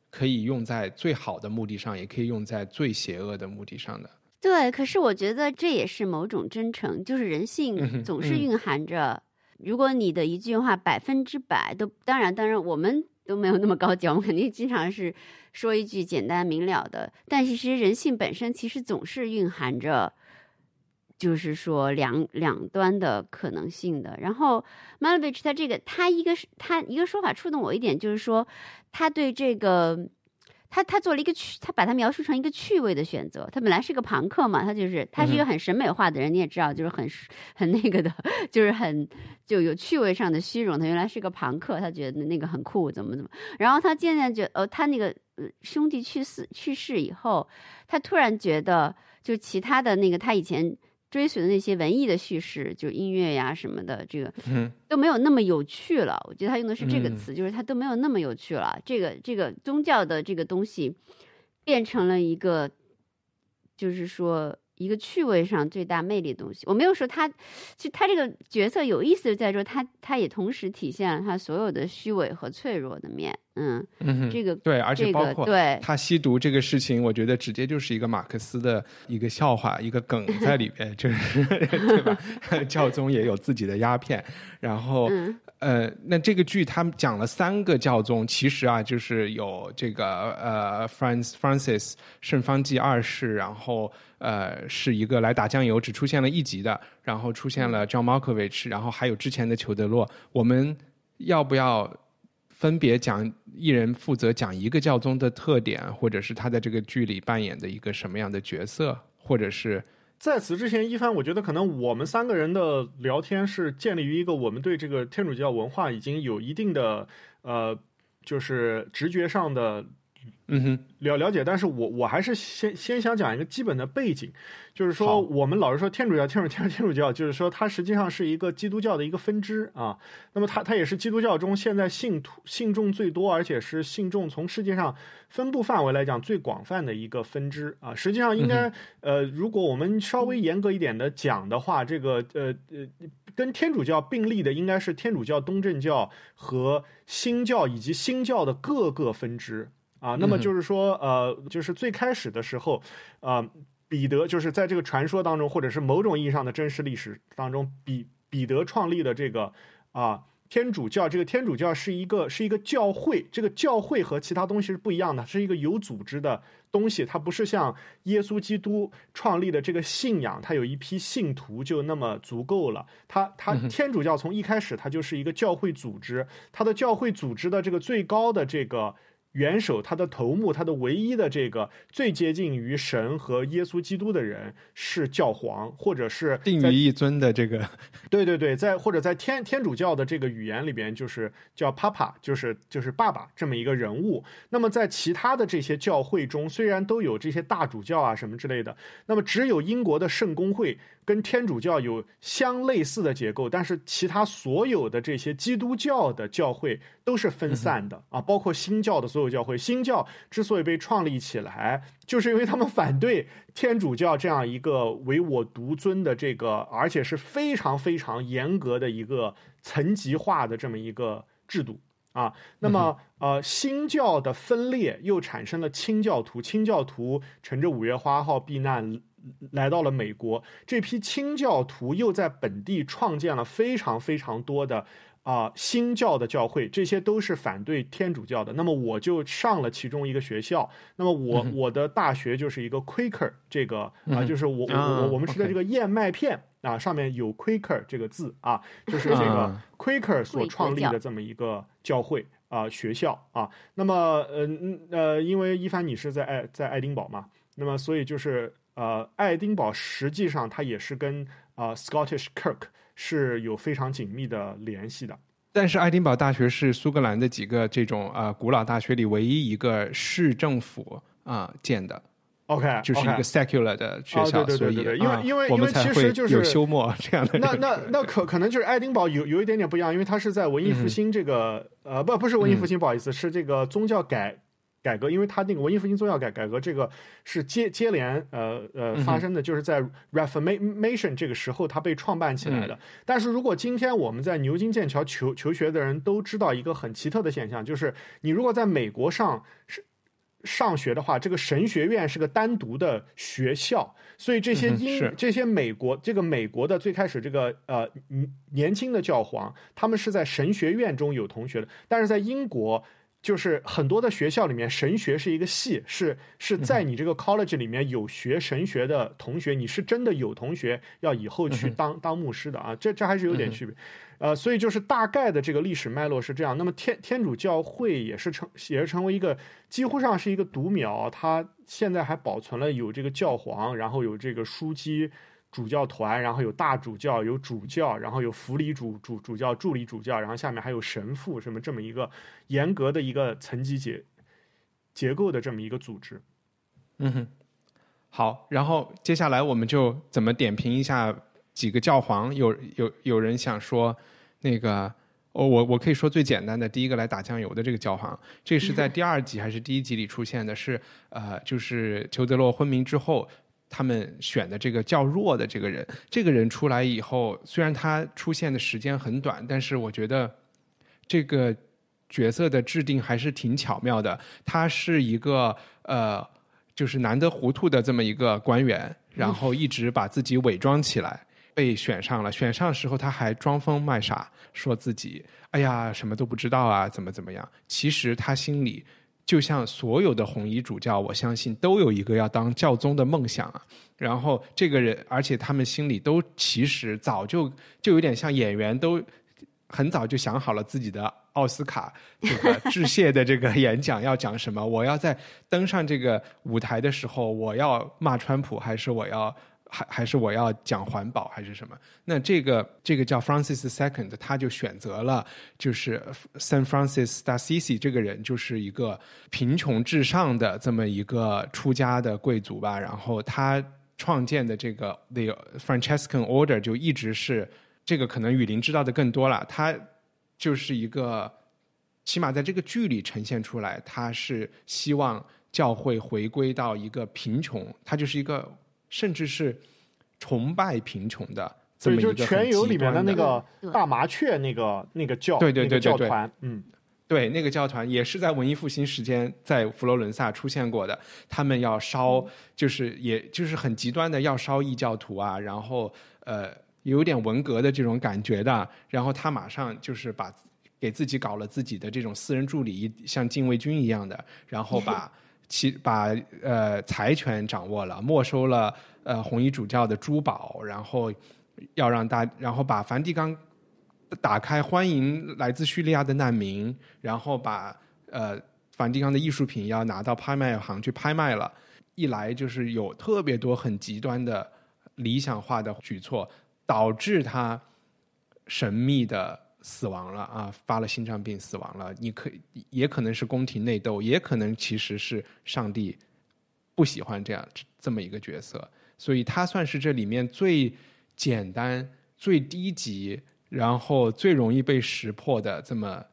Speaker 2: 可以用在最好的目的上，也可以用在最邪恶的目的上的。
Speaker 4: 对，可是我觉得这也是某种真诚，就是人性总是蕴含着。如果你的一句话百分之百都，当然，当然我们都没有那么高级，我们肯定经常是说一句简单明了的。但其实人性本身其实总是蕴含着，就是说两两端的可能性的。然后 Malevich 他这个他一个他一个说法触动我一点，就是说他对这个。他他做了一个趣，他把它描述成一个趣味的选择。他本来是个朋克嘛，他就是他是一个很审美化的人，你也知道，就是很很那个的，就是很就有趣味上的虚荣。他原来是个朋克，他觉得那个很酷，怎么怎么。然后他渐渐觉，呃，他那个兄弟去世去世以后，他突然觉得，就其他的那个他以前。追随的那些文艺的叙事，就音乐呀什么的，这个都没有那么有趣了。我觉得他用的是这个词，就是他都没有那么有趣了。这个这个宗教的这个东西，变成了一个，就是说。一个趣味上最大魅力的东西，我没有说他，其实他这个角色有意思在说他，他也同时体现了他所有的虚伪和脆弱的面，嗯，这个
Speaker 2: 对，而且包括
Speaker 4: 对
Speaker 2: 他吸毒这个事情，我觉得直接就是一个马克思的一个笑话，一个梗 在里边，就是对吧？教宗也有自己的鸦片，然后呃，那这个剧他们讲了三个教宗，其实啊，就是有这个呃，Francis Francis 圣方济二世，然后。呃，是一个来打酱油，只出现了一集的，然后出现了 John Malkovich，然后还有之前的裘德洛。我们要不要分别讲一人负责讲一个教宗的特点，或者是他在这个剧里扮演的一个什么样的角色，或者是
Speaker 3: 在此之前，一帆，我觉得可能我们三个人的聊天是建立于一个我们对这个天主教文化已经有一定的呃，就是直觉上的。
Speaker 2: 嗯哼，
Speaker 3: 了了解，但是我我还是先先想讲一个基本的背景，就是说我们老是说天主教，天主天主天主教，就是说它实际上是一个基督教的一个分支啊。那么它它也是基督教中现在信徒信众最多，而且是信众从世界上分布范围来讲最广泛的一个分支啊。实际上应该呃，如果我们稍微严格一点的讲的话，这个呃呃，跟天主教并立的应该是天主教、东正教和新教以及新教的各个分支。啊，那么就是说，呃，就是最开始的时候，呃，彼得就是在这个传说当中，或者是某种意义上的真实历史当中，彼彼得创立的这个啊天主教，这个天主教是一个是一个教会，这个教会和其他东西是不一样的，是一个有组织的东西，它不是像耶稣基督创立的这个信仰，它有一批信徒就那么足够了。它它天主教从一开始它就是一个教会组织，它的教会组织的这个最高的这个。元首他的头目，他的唯一的这个最接近于神和耶稣基督的人是教皇，或者是
Speaker 2: 定于一尊的这个。
Speaker 3: 对对对，在或者在天天主教的这个语言里边，就是叫 Papa，就是就是爸爸这么一个人物。那么在其他的这些教会中，虽然都有这些大主教啊什么之类的，那么只有英国的圣公会。跟天主教有相类似的结构，但是其他所有的这些基督教的教会都是分散的啊，包括新教的所所有教会。新教之所以被创立起来，就是因为他们反对天主教这样一个唯我独尊的这个，而且是非常非常严格的一个层级化的这么一个制度啊。那么，呃，新教的分裂又产生了清教徒，清教徒乘着五月花号避难。来到了美国，这批清教徒又在本地创建了非常非常多的啊新教的教会，这些都是反对天主教的。那么我就上了其中一个学校，那么我我的大学就是一个 Quaker 这个啊，就是我我我们吃的这个燕麦片啊，上面有 Quaker 这个字啊，就是这个 Quaker 所创立的这么一个教会啊学校啊。那么嗯呃，因为一凡你是在爱在爱丁堡嘛，那么所以就是。呃，爱丁堡实际上它也是跟呃 Scottish Kirk 是有非常紧密的联系的。
Speaker 2: 但是爱丁堡大学是苏格兰的几个这种呃古老大学里唯一一个市政府啊建的。
Speaker 3: OK，
Speaker 2: 就是一个 secular 的学校，
Speaker 3: 所以
Speaker 2: 因
Speaker 3: 为因为
Speaker 2: 因为
Speaker 3: 其实就是
Speaker 2: 有休谟这样的。
Speaker 3: 那那 那可可能就是爱丁堡有有一点点不一样，因为它是在文艺复兴这个呃不不是文艺复兴，不好意思，是这个宗教改。改革，因为他那个文艺复兴宗教改改革，这个是接接连呃呃发生的，就是在 Reformation 这个时候，它被创办起来的。但是如果今天我们在牛津、剑桥求求学的人都知道一个很奇特的现象，就是你如果在美国上是上学的话，这个神学院是个单独的学校，所以这些英这些美国这个美国的最开始这个呃年轻的教皇，他们是在神学院中有同学的，但是在英国。就是很多的学校里面，神学是一个系，是是在你这个 college 里面有学神学的同学，你是真的有同学要以后去当当牧师的啊，这这还是有点区别，呃，所以就是大概的这个历史脉络是这样。那么天天主教会也是成也是成为一个几乎上是一个独苗，它现在还保存了有这个教皇，然后有这个枢机。主教团，然后有大主教，有主教，然后有辅理主主主教、助理主教，然后下面还有神父，什么这么一个严格的一个层级结结构的这么一个组织。
Speaker 2: 嗯哼，好，然后接下来我们就怎么点评一下几个教皇？有有有人想说那个，哦，我我可以说最简单的，第一个来打酱油的这个教皇，这是在第二集还是第一集里出现的？是呃，就是裘德洛昏迷之后。他们选的这个较弱的这个人，这个人出来以后，虽然他出现的时间很短，但是我觉得这个角色的制定还是挺巧妙的。他是一个呃，就是难得糊涂的这么一个官员，然后一直把自己伪装起来，被选上了。选上时候他还装疯卖傻，说自己哎呀什么都不知道啊，怎么怎么样。其实他心里。就像所有的红衣主教，我相信都有一个要当教宗的梦想啊。然后这个人，而且他们心里都其实早就就有点像演员，都很早就想好了自己的奥斯卡这个 致谢的这个演讲要讲什么。我要在登上这个舞台的时候，我要骂川普，还是我要？还还是我要讲环保还是什么？那这个这个叫 Francis Second，他就选择了就是 San Francis da Sisi 这个人，就是一个贫穷至上的这么一个出家的贵族吧。然后他创建的这个 The Franciscan Order 就一直是这个，可能雨林知道的更多了。他就是一个起码在这个剧里呈现出来，他是希望教会回归到一个贫穷，他就是一个。甚至是崇拜贫穷的这么一个
Speaker 3: 就全游里面的那个大麻雀那个那个教
Speaker 2: 对对对
Speaker 3: 教团，嗯，
Speaker 2: 对那个教团也是在文艺复兴时间在佛罗伦萨出现过的。他们要烧，就是也就是很极端的要烧异教徒啊，然后呃有点文革的这种感觉的。然后他马上就是把给自己搞了自己的这种私人助理，像禁卫军一样的，然后 把。其把呃财权掌握了，没收了呃红衣主教的珠宝，然后要让大，然后把梵蒂冈打开欢迎来自叙利亚的难民，然后把呃梵蒂冈的艺术品要拿到拍卖行去拍卖了，一来就是有特别多很极端的理想化的举措，导致他神秘的。死亡了啊！发了心脏病死亡了。你可也可能是宫廷内斗，也可能其实是上帝不喜欢这样这么一个角色，所以他算是这里面最简单、最低级，然后最容易被识破的这么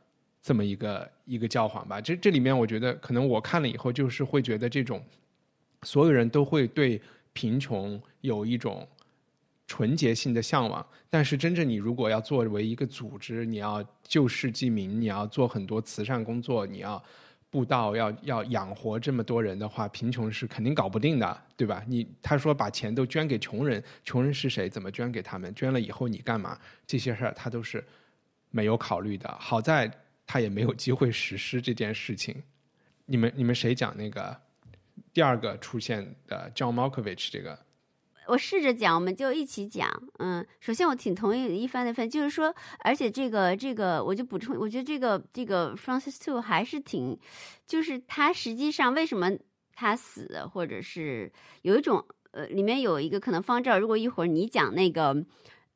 Speaker 2: 这么一个一个教皇吧。这这里面，我觉得可能我看了以后，就是会觉得这种所有人都会对贫穷有一种纯洁性的向往，但是真正你如果要作为一个组织，你要救世济民，你要做很多慈善工作，你要布道，要要养活这么多人的话，贫穷是肯定搞不定的，对吧？你他说把钱都捐给穷人，穷人是谁？怎么捐给他们？捐了以后你干嘛？这些事儿他都是没有考虑的。好在他也没有机会实施这件事情。你们你们谁讲那个第二个出现的 John Malkovich 这个？
Speaker 4: 我试着讲，我们就一起讲。嗯，首先我挺同意一帆的分，就是说，而且这个这个，我就补充，我觉得这个这个 Francis Two 还是挺，就是他实际上为什么他死，或者是有一种呃，里面有一个可能方照，如果一会儿你讲那个，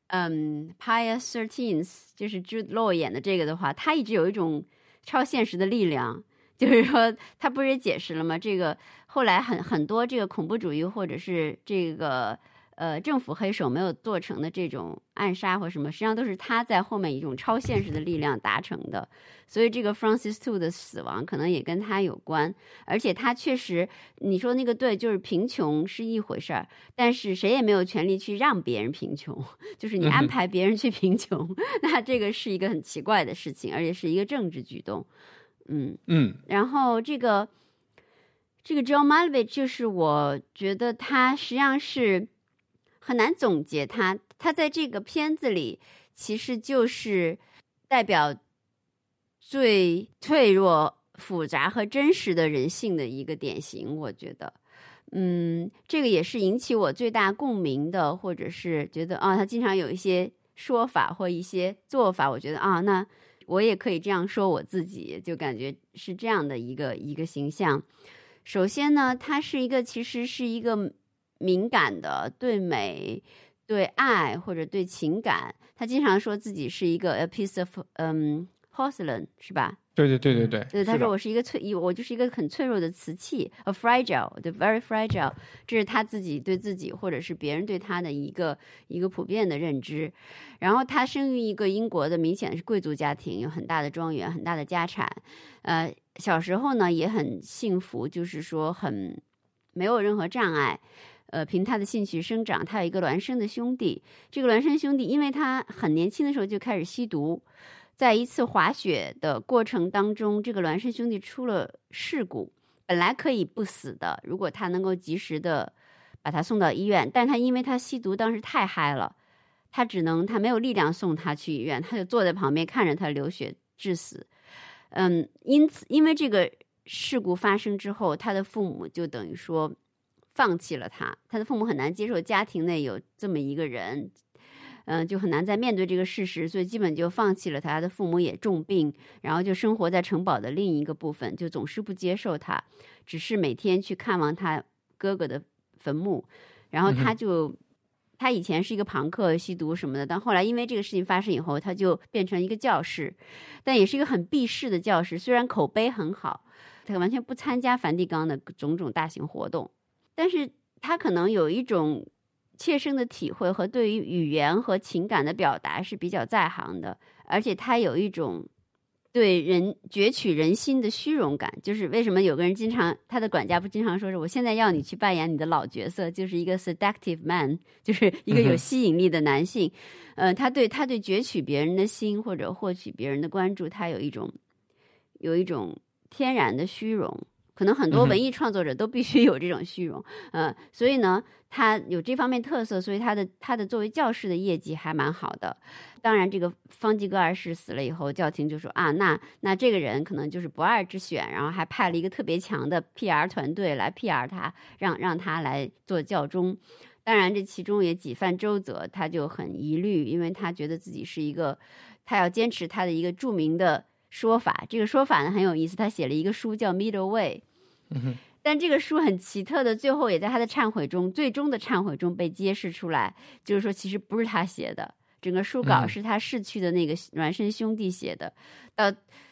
Speaker 4: 嗯，Pius Thirteen，就是 Jude Law 演的这个的话，他一直有一种超现实的力量。就是说，他不是也解释了吗？这个后来很很多这个恐怖主义或者是这个呃政府黑手没有做成的这种暗杀或什么，实际上都是他在后面一种超现实的力量达成的。所以这个 Francis Two 的死亡可能也跟他有关。而且他确实，你说那个对，就是贫穷是一回事儿，但是谁也没有权利去让别人贫穷，就是你安排别人去贫穷，那这个是一个很奇怪的事情，而且是一个政治举动。嗯
Speaker 2: 嗯，
Speaker 4: 然后这个这个 John Malvich 就是我觉得他实际上是很难总结他，他在这个片子里其实就是代表最脆弱、复杂和真实的人性的一个典型。我觉得，嗯，这个也是引起我最大共鸣的，或者是觉得啊，他经常有一些说法或一些做法，我觉得啊，那。我也可以这样说我自己，就感觉是这样的一个一个形象。首先呢，他是一个其实是一个敏感的，对美、对爱或者对情感，他经常说自己是一个 a piece of 嗯 porcelain，是吧？
Speaker 2: 对对对对对，
Speaker 4: 对他说我是一个脆，我就是一个很脆弱的瓷器，a fragile，the very fragile，这是他自己对自己或者是别人对他的一个一个普遍的认知。然后他生于一个英国的明显是贵族家庭，有很大的庄园，很大的家产。呃，小时候呢也很幸福，就是说很没有任何障碍。呃，凭他的兴趣生长，他有一个孪生的兄弟。这个孪生兄弟因为他很年轻的时候就开始吸毒。在一次滑雪的过程当中，这个孪生兄弟出了事故，本来可以不死的，如果他能够及时的把他送到医院，但他因为他吸毒当时太嗨了，他只能他没有力量送他去医院，他就坐在旁边看着他流血致死。嗯，因此因为这个事故发生之后，他的父母就等于说放弃了他，他的父母很难接受家庭内有这么一个人。嗯，就很难再面对这个事实，所以基本就放弃了他。他的父母也重病，然后就生活在城堡的另一个部分，就总是不接受他，只是每天去看望他哥哥的坟墓。然后他就，他以前是一个朋克、吸毒什么的，但后来因为这个事情发生以后，他就变成一个教师，但也是一个很避世的教师。虽然口碑很好，他完全不参加梵蒂冈的种种大型活动，但是他可能有一种。切身的体会和对于语言和情感的表达是比较在行的，而且他有一种对人攫取人心的虚荣感。就是为什么有个人经常他的管家不经常说是我现在要你去扮演你的老角色，就是一个 seductive man，就是一个有吸引力的男性。呃，他对他对攫取别人的心或者获取别人的关注，他有一种有一种天然的虚荣。可能很多文艺创作者都必须有这种虚荣，嗯，所以呢，他有这方面特色，所以他的他的作为教师的业绩还蛮好的。当然，这个方济各二世死了以后，教廷就说啊，那那这个人可能就是不二之选，然后还派了一个特别强的 PR 团队来 PR 他，让让他来做教宗。当然，这其中也几番周折，他就很疑虑，因为他觉得自己是一个，他要坚持他的一个著名的。说法这个说法呢很有意思，他写了一个书叫《Middle Way》，但这个书很奇特的，最后也在他的忏悔中，最终的忏悔中被揭示出来，就是说其实不是他写的，整个书稿是他逝去的那个孪生兄弟写的，呃，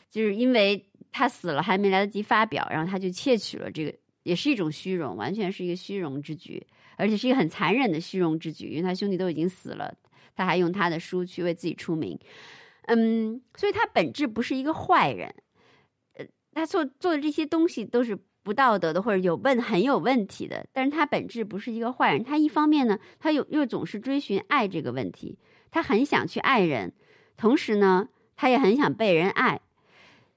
Speaker 4: 就是因为他死了还没来得及发表，然后他就窃取了这个，也是一种虚荣，完全是一个虚荣之举，而且是一个很残忍的虚荣之举，因为他兄弟都已经死了，他还用他的书去为自己出名。嗯，所以他本质不是一个坏人，呃，他做做的这些东西都是不道德的或者有问很有问题的，但是他本质不是一个坏人。他一方面呢，他又又总是追寻爱这个问题，他很想去爱人，同时呢，他也很想被人爱，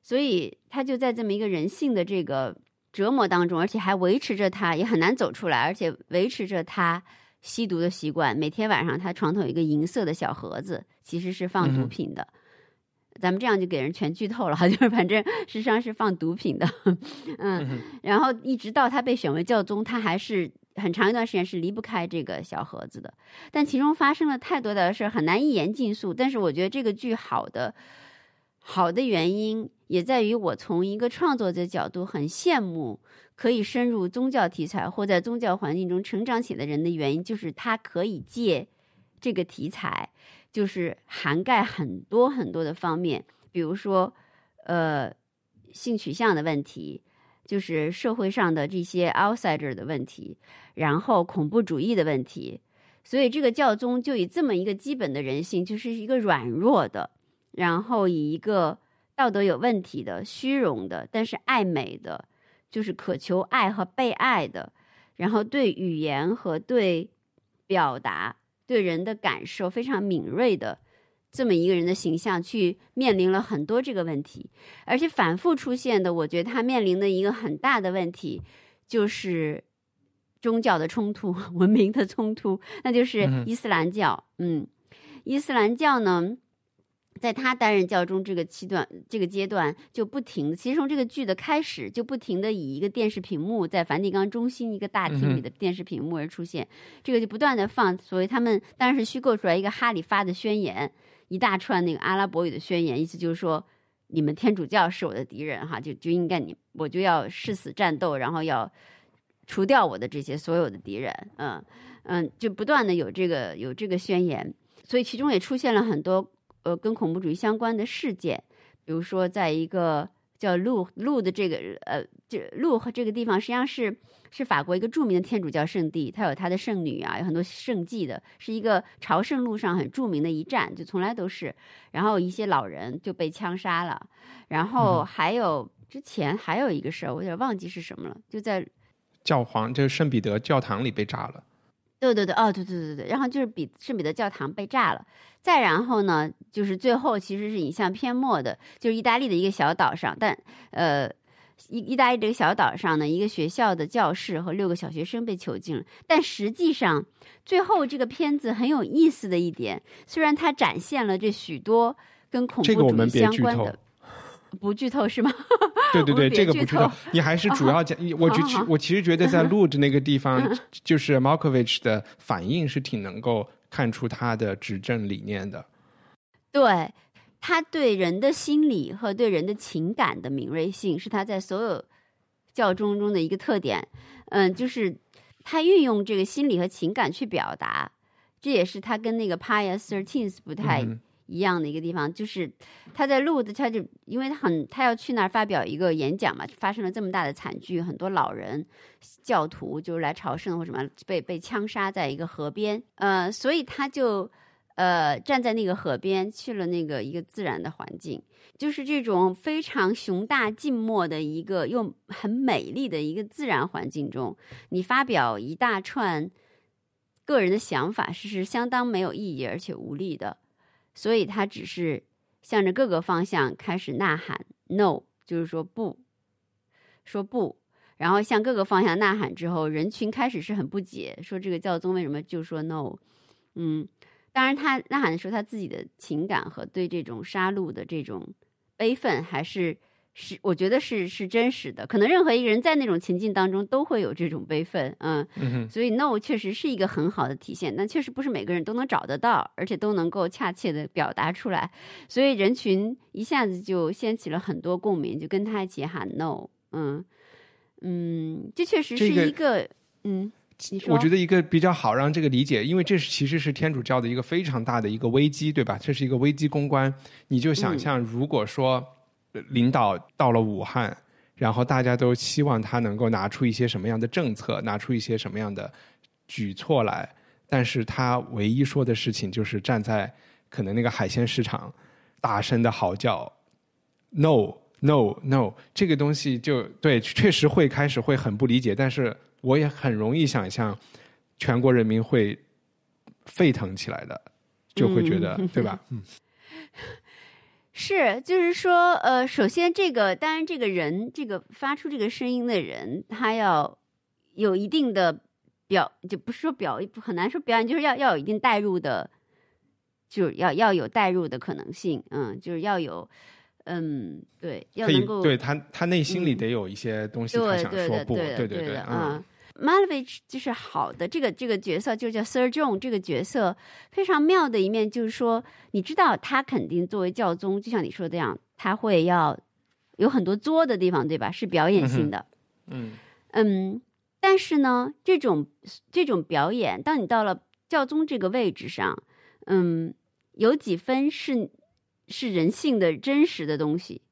Speaker 4: 所以他就在这么一个人性的这个折磨当中，而且还维持着他也很难走出来，而且维持着他。吸毒的习惯，每天晚上他床头有一个银色的小盒子，其实是放毒品的。咱们这样就给人全剧透了哈，就是反正实际上是放毒品的。嗯，然后一直到他被选为教宗，他还是很长一段时间是离不开这个小盒子的。但其中发生了太多的事，很难一言尽述。但是我觉得这个剧好的好的原因，也在于我从一个创作者角度很羡慕。可以深入宗教题材或在宗教环境中成长起来的人的原因，就是他可以借这个题材，就是涵盖很多很多的方面，比如说，呃，性取向的问题，就是社会上的这些 outsider 的问题，然后恐怖主义的问题。所以这个教宗就以这么一个基本的人性，就是一个软弱的，然后以一个道德有问题的、虚荣的，但是爱美的。就是渴求爱和被爱的，然后对语言和对表达、对人的感受非常敏锐的这么一个人的形象，去面临了很多这个问题，而且反复出现的。我觉得他面临的一个很大的问题就是宗教的冲突、文明的冲突，那就是伊斯兰教。嗯，伊斯兰教呢？在他担任教宗这个期段、这个阶段，就不停。其实从这个剧的开始，就不停的以一个电视屏幕在梵蒂冈中心一个大厅里的电视屏幕而出现，这个就不断的放。所谓他们当然是虚构出来一个哈里发的宣言，一大串那个阿拉伯语的宣言，意思就是说，你们天主教是我的敌人，哈，就就应该你，我就要誓死战斗，然后要除掉我的这些所有的敌人，嗯嗯，就不断的有这个有这个宣言，所以其中也出现了很多。呃，跟恐怖主义相关的事件，比如说，在一个叫路路的这个呃，这路和这个地方，实际上是是法国一个著名的天主教圣地，它有它的圣女啊，有很多圣迹的，是一个朝圣路上很著名的一站，就从来都是。然后一些老人就被枪杀了，然后还有之前还有一个事儿，我有点忘记是什么了，就在
Speaker 2: 教皇，就是圣彼得教堂里被炸了。
Speaker 4: 对对对，哦，对对对对，然后就是比圣彼得教堂被炸了，再然后呢，就是最后其实是影像片末的，就是意大利的一个小岛上，但呃，意意大利这个小岛上呢，一个学校的教室和六个小学生被囚禁了，但实际上最后这个片子很有意思的一点，虽然它展现了这许多跟恐怖主义相关的。不剧透是吗？
Speaker 2: 对 对对，这个不剧透。你还是主要讲，我觉我其实觉得在录的那个地方，就是 Markovich 的反应是挺能够看出他的执政理念的。
Speaker 4: 对，他对人的心理和对人的情感的敏锐性是他在所有教宗中的一个特点。嗯，就是他运用这个心理和情感去表达，这也是他跟那个 Pius Thirteenth 不太。一样的一个地方，就是他在录的，他就因为他很他要去那儿发表一个演讲嘛，发生了这么大的惨剧，很多老人教徒就是来朝圣或什么被被枪杀在一个河边，呃，所以他就呃站在那个河边去了那个一个自然的环境，就是这种非常雄大静默的一个又很美丽的一个自然环境中，你发表一大串个人的想法，是是相当没有意义而且无力的。所以他只是向着各个方向开始呐喊 “no”，就是说不，说不，然后向各个方向呐喊之后，人群开始是很不解，说这个教宗为什么就说 “no”？嗯，当然他呐喊的时候，他自己的情感和对这种杀戮的这种悲愤还是。是，我觉得是是真实的。可能任何一个人在那种情境当中都会有这种悲愤，嗯，所以 no 确实是一个很好的体现，但确实不是每个人都能找得到，而且都能够恰切的表达出来。所以人群一下子就掀起了很多共鸣，就跟他一起喊 no，嗯嗯，这确实是一个，嗯，
Speaker 2: 我觉得一个比较好让这个理解，因为这是其实是天主教的一个非常大的一个危机，对吧？这是一个危机公关。你就想象，如果说。领导到了武汉，然后大家都希望他能够拿出一些什么样的政策，拿出一些什么样的举措来。但是他唯一说的事情就是站在可能那个海鲜市场，大声的嚎叫，no no no，这个东西就对，确实会开始会很不理解，但是我也很容易想象全国人民会沸腾起来的，就会觉得、
Speaker 4: 嗯
Speaker 2: 对吧？嗯
Speaker 4: 是，就是说，呃，首先这个，当然这个人，这个发出这个声音的人，他要有一定的表，就不是说表，很难说表演，就是要要有一定代入的，就是要要有代入的可能性，嗯，就是要有，嗯，对，要能够
Speaker 2: 对他他内心里
Speaker 4: 嗯
Speaker 2: 得有一些东西他
Speaker 4: 对
Speaker 2: 想说不，
Speaker 4: 对的对
Speaker 2: 对嗯。
Speaker 4: Malevich 就是好的，这个这个角色就叫 Sir John 这个角色非常妙的一面就是说，你知道他肯定作为教宗，就像你说的这样，他会要有很多作的地方，对吧？是表演性的，
Speaker 2: 嗯
Speaker 4: 嗯，但是呢，这种这种表演，当你到了教宗这个位置上，嗯，有几分是是人性的真实的东西，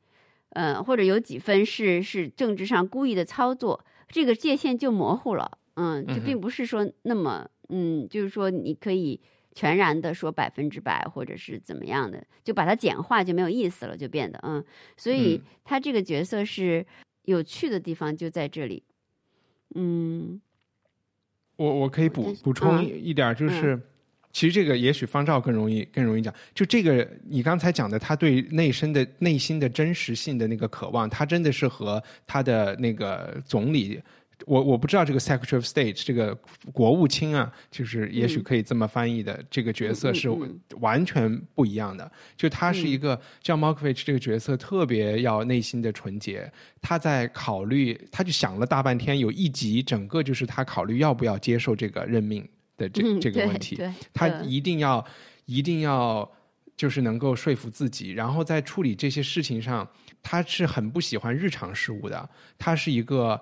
Speaker 4: 呃，或者有几分是是政治上故意的操作，这个界限就模糊了，嗯，就并不是说那么，嗯，就是说你可以全然的说百分之百，或者是怎么样的，就把它简化就没有意思了，就变得，嗯，所以
Speaker 2: 嗯。
Speaker 4: 他这个角色是有趣的地方就在这里，嗯。
Speaker 2: 我我可以补补充一点，就是、其实这个也许方照更容易更容易讲。就这个你刚才讲的，他对内身的内心的真实性的那个渴望，他真的是和他的那个总理。我我不知道这个 Secretary of State 这个国务卿啊，就是也许
Speaker 4: 嗯
Speaker 2: 可以这么翻译的，这个角色是完全不一样的。就他是一个像 Markovich 这个角色，特别要内心的纯洁。他在考虑，他就想了大半天，有一集整个就是他考虑要不要接受这个任命的这、
Speaker 4: 嗯，
Speaker 2: 这个问题。
Speaker 4: 对，
Speaker 2: 他
Speaker 4: 嗯
Speaker 2: 一定要一定要就是能够说服自己，然后在处理这些事情上，他是很不喜欢日常事务的。他是一个，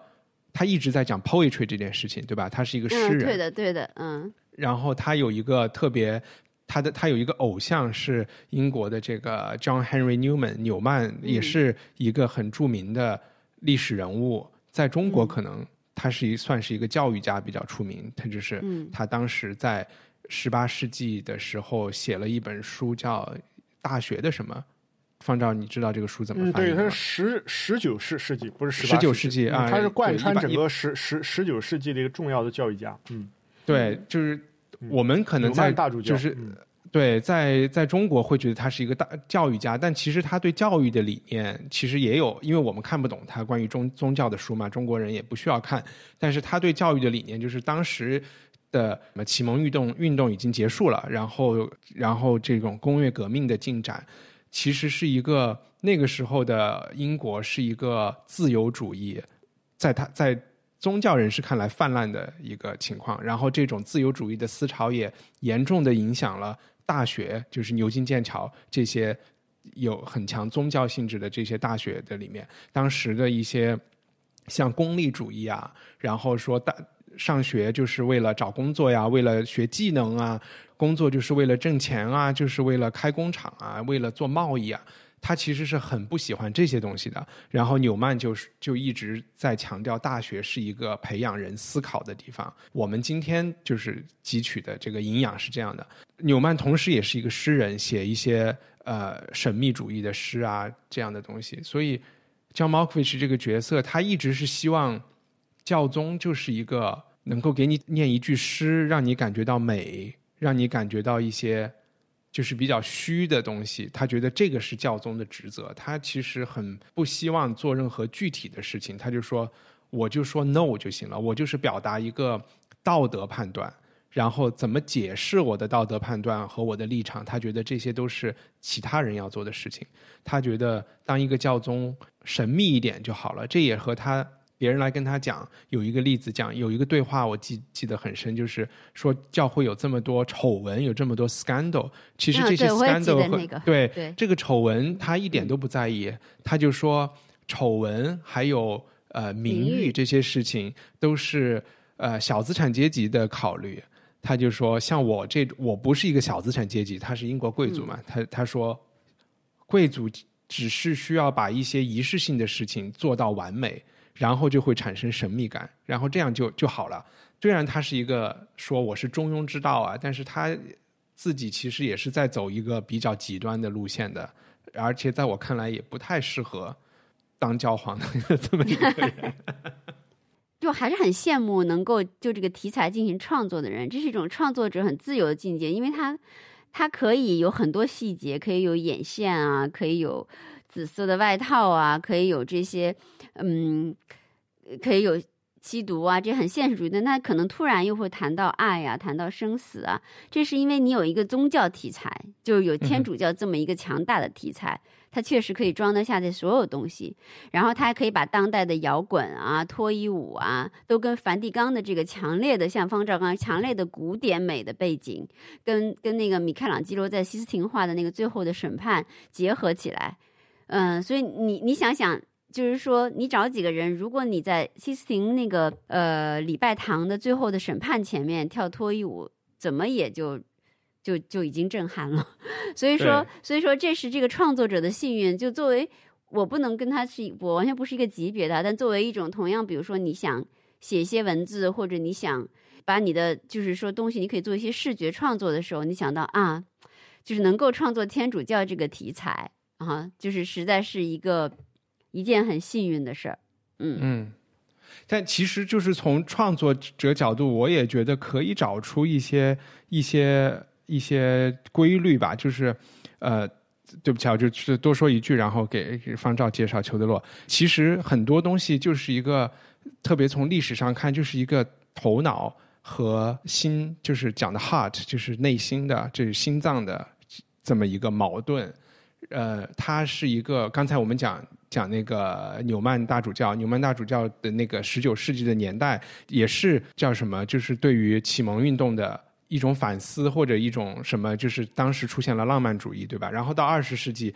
Speaker 2: 他一直在讲 poetry 这件事情，对吧？他是一个诗
Speaker 4: 嗯，
Speaker 2: 人，
Speaker 4: 对的对的，嗯
Speaker 2: 然后他有一个特别，他的他有一个偶像是英国的这个 John Henry Newman 纽曼，也是一个很著名的历史人物，在中国
Speaker 4: 嗯
Speaker 2: 可能他是一算是一个教育家比较出名，他就是
Speaker 4: 嗯
Speaker 2: 他当时在十八世纪的时候写了一本书叫《大学的什么》，方照你知道这个书怎么翻译吗？
Speaker 3: 他是十十九世世纪，不是
Speaker 2: 19
Speaker 3: 八
Speaker 2: 世纪啊
Speaker 3: 嗯他是贯穿整个十十十九世纪的一个重要的教育家。嗯，
Speaker 2: 对，就是我们可能在
Speaker 3: 曼大主教
Speaker 2: 就是
Speaker 3: 嗯
Speaker 2: 对，在在中国会觉得他是一个大教育家，但其实他对教育的理念其实也有，因为我们看不懂他关于宗宗教的书嘛，中国人也不需要看。但是他对教育的理念就是当时的什么启蒙运动运动已经结束了，然后然后这种工业革命的进展，其实是一个那个时候的英国是一个自由主义，在他在宗教人士看来泛滥的一个情况，然后这种自由主义的思潮也严重的影响了大学，就是牛津、剑桥这些有很强宗教性质的这些大学的里面，当时的一些像功利主义啊，然后说大上学就是为了找工作呀，为了学技能啊，工作就是为了挣钱啊，就是为了开工厂啊，为了做贸易啊。他其实是很不喜欢这些东西的。然后纽曼就是就一直在强调，大学是一个培养人思考的地方。我们今天就是汲取的这个营养是这样的。纽曼同时也是一个诗人，写一些呃神秘主义的诗啊这样的东西。所以，John Malkovich 这个角色，他一直是希望教宗就是一个能够给你念一句诗，让你感觉到美，让你感觉到一些就是比较虚的东西。他觉得这个是教宗的职责，他其实很不希望做任何具体的事情。他就说，我就说 no 就行了，我就是表达一个道德判断。然后怎么解释我的道德判断和我的立场？他觉得这些都是其他人要做的事情。他觉得当一个教宗神秘一点就好了。这也和他别人来跟他讲有一个例子讲，有一个对话我记记得很深，就是说教会有这么多丑闻，有这么多 scandal，其实
Speaker 4: 啊
Speaker 2: 这些 scandal 和、
Speaker 4: 得那个
Speaker 2: 对
Speaker 4: 对
Speaker 2: 这个丑闻他一点都不在意，他就说丑闻还有呃名
Speaker 4: 誉
Speaker 2: 这些事情都是呃小资产阶级的考虑。他就说，像我这我不是一个小资产阶级，他是英国贵族嘛，他他说贵族只是需要把一些仪式性的事情做到完美，然后就会产生神秘感，然后这样就就好了。虽然他是一个说我是中庸之道啊，但是他自己其实也是在走一个比较极端的路线的而且在我看来也不太适合当教皇的 这么一个人。
Speaker 4: 就还是很羡慕能够就这个题材进行创作的人，这是一种创作者很自由的境界，因为他他可以有很多细节，可以有眼线啊，可以有紫色的外套啊，可以有这些嗯，可以有。吸毒啊，这很现实主义的。那可能突然又会谈到爱呀，谈到生死啊。这是因为你有一个宗教题材，就是有天主教这么一个强大的题材，它确实可以装得下这所有东西。然后它还可以把当代的摇滚啊、脱衣舞啊，都跟梵蒂冈的这个强烈的像方兆刚强烈的古典美的背景，跟跟那个米开朗基罗在西斯廷画的那个最后的审判结合起来。嗯，所以你你想想。就是说，你找几个人，如果你在西斯廷那个呃礼拜堂的最后的审判前面跳脱衣舞，怎么也就就就已经震撼了。所以说，所以说这是这个创作者的幸运。就作为我不能跟他是，我完全不是一个级别的。但作为一种同样，比如说你想写一些文字，或者你想把你的就是说东西，你可以做一些视觉创作的时候，你想到啊，就是能够创作天主教这个题材啊，就是实在是一个。一件很幸运的事儿，嗯
Speaker 2: 嗯，但其实就是从创作者角度，我也觉得可以找出一些一些一些规律吧。就是呃，对不起，我就多说一句，然后给方照介绍裘德洛。其实很多东西就是一个，特别从历史上看，就是一个头脑和心，就是讲的 heart，就是内心的，这是心脏的这么一个矛盾。呃，它是一个刚才我们讲。讲那个纽曼大主教，纽曼大主教的那个十九世纪的年代，也是叫什么？就是对于启蒙运动的一种反思，或者一种什么？就是当时出现了浪漫主义，对吧？然后到二十世纪，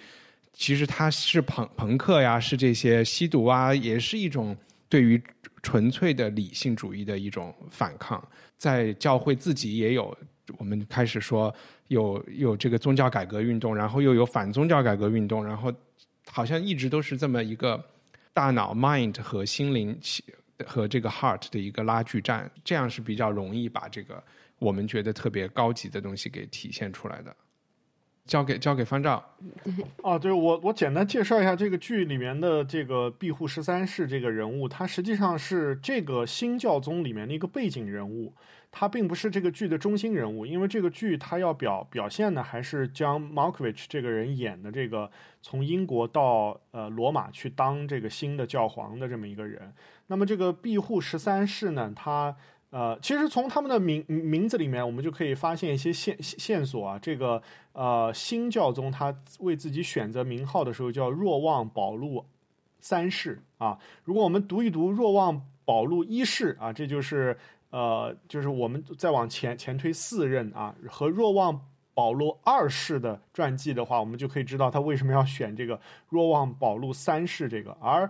Speaker 2: 其实他是朋朋克呀，是这些吸毒啊，也是一种对于纯粹的理性主义的一种反抗。在教会自己也有，我们开始说有有这个宗教改革运动，然后又有反宗教改革运动，然后。好像一直都是这么一个大脑 mind 和心灵和这个 heart 的一个拉锯战，这样是比较容易把这个我们觉得特别高级的东西给体现出来的。交给交给方丈。
Speaker 3: 哦，对我我简单介绍一下这个剧里面的这个庇护十三世这个人物，他实际上是这个新教宗里面的一个背景人物。他并不是这个剧的中心人物，因为这个剧他要表表现的还是将 Markovich 这个人演的这个从英国到呃罗马去当这个新的教皇的这么一个人。那么这个庇护十三世呢，他呃其实从他们的名名字里面，我们就可以发现一些线线索啊。这个呃新教宗他为自己选择名号的时候叫若望保禄三世啊。如果我们读一读若望保禄一世啊，这就是。呃，就是我们再往前前推四任啊，和若望保禄二世的传记的话，我们就可以知道他为什么要选这个若望保禄三世这个，而。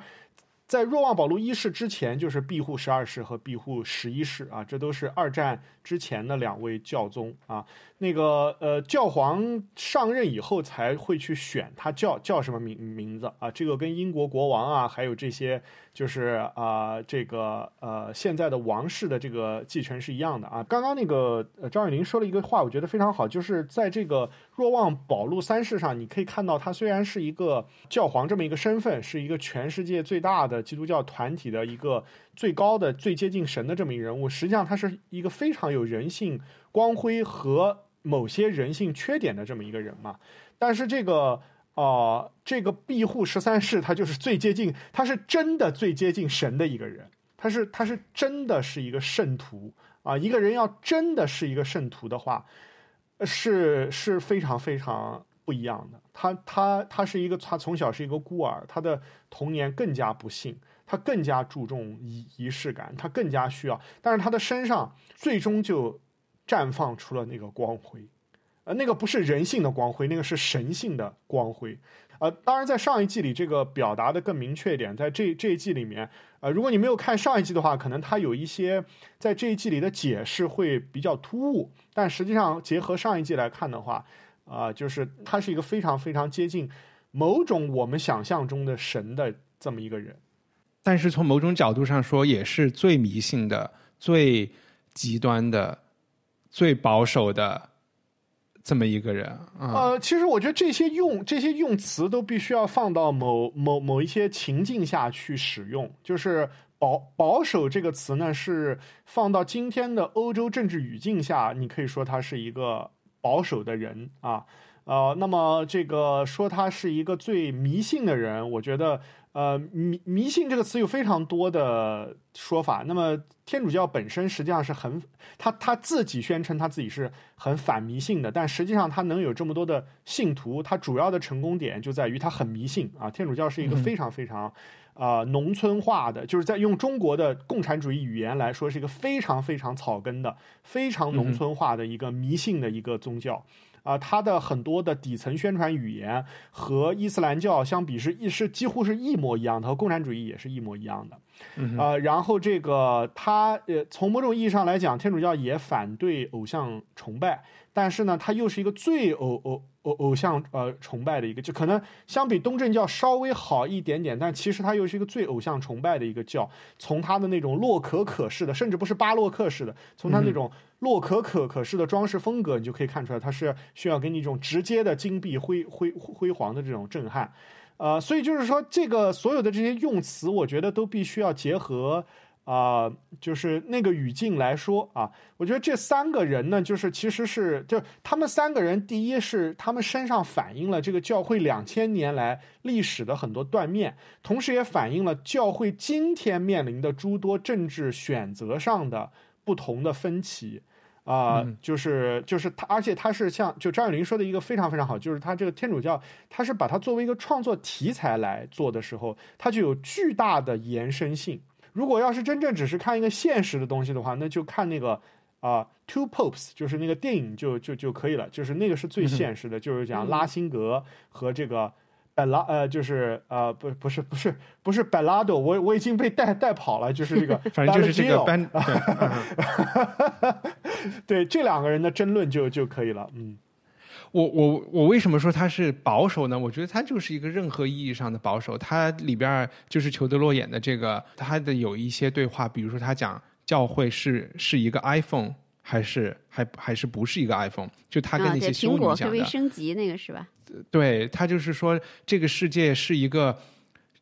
Speaker 3: 在若望保禄一世之前，就是庇护十二世和庇护十一世啊，这都是二战之前的两位教宗啊。那个呃，教皇上任以后才会去选他叫叫什么名名字啊？这个跟英国国王啊，还有这些就是啊，这个呃现在的王室的这个继承是一样的啊。刚刚那个张雨林说了一个话，我觉得非常好，就是在这个若望保禄三世上，你可以看到他虽然是一个教皇这么一个身份，是一个全世界最大的。基督教团体的一个最高的、最接近神的这么一个人物，实际上他是一个非常有人性光辉和某些人性缺点的这么一个人嘛。但是这个啊，这个庇护十三世，他就是最接近，他是真的最接近神的一个人，他是他是真的是一个圣徒啊。一个人要真的是一个圣徒的话，是是非常非常。不一样的，他他他是一个，他从小是一个孤儿，他的童年更加不幸，他更加注重仪仪式感，他更加需要，但是他的身上最终就绽放出了那个光辉，呃，那个不是人性的光辉，那个是神性的光辉，呃，当然在上一季里这个表达的更明确一点，在这这一季里面，呃，如果你没有看上一季的话，可能他有一些在这一季里的解释会比较突兀，但实际上结合上一季来看的话。啊，就是他是一个非常非常接近某种我们想象中的神的这么一个人，
Speaker 2: 但是从某种角度上说，也是最迷信的、最极端的、最保守的这么一个人。
Speaker 3: 呃，其实我觉得这些用这些用词都必须要放到某某某一些情境下去使用。就是保保守这个词呢，是放到今天的欧洲政治语境下，你可以说他是一个保守的人啊。呃，那么这个说他是一个最迷信的人，我觉得。呃，迷迷信这个词有非常多的说法。那么天主教本身实际上是很，他他自己宣称他自己是很反迷信的，但实际上他能有这么多的信徒，他主要的成功点就在于他很迷信啊。天主教是一个非常非常，呃，农村化的，就是在用中国的共产主义语言来说，是一个非常非常草根的、非常农村化的一个迷信的一个宗教。啊，它的很多的底层宣传语言和伊斯兰教相比是一是几乎是一模一样的，和共产主义也是一模一样的。呃，然后这个它呃，从某种意义上来讲，天主教也反对偶像崇拜，但是呢，它又是一个最偶偶偶偶像呃崇拜的一个，就可能相比东正教稍微好一点点，但其实它又是一个最偶像崇拜的一个教。从它的那种洛可可式的，甚至不是巴洛克式的，从它那种。洛可可可式的装饰风格，你就可以看出来，它是需要给你一种直接的金碧辉辉辉煌的这种震撼，呃，所以就是说，这个所有的这些用词，我觉得都必须要结合啊，就是那个语境来说啊。我觉得这三个人呢，就是其实是就他们三个人，第一是他们身上反映了这个教会两千年来历史的很多断面，同时也反映了教会今天面临的诸多政治选择上的不同的分歧。啊，就是就是他，而且他是像就张爱玲说的一个非常非常好，就是他这个天主教，他是把它作为一个创作题材来做的时候，它就有巨大的延伸性。如果要是真正只是看一个现实的东西的话，那就看那个啊，Two Popes，就是那个电影就就就可以了，就是那个是最现实的，就是讲拉辛格和这个。本拉呃，就是呃，不不是不是不是本拉多，我我已经被带带跑了，就是这个，
Speaker 2: 反正就是这个班，
Speaker 3: 对这两个人的争论就就可以了。嗯，
Speaker 2: 我我我为什么说他是保守呢？我觉得他就是一个任何意义上的保守。他里边就是裘德洛演的这个，他的有一些对话，比如说他讲教会是是一个 iPhone 还是还还是不是一个 iPhone，就他跟那些修女讲
Speaker 4: 的升级那个是吧？
Speaker 2: 对他就是说，这个世界是一个，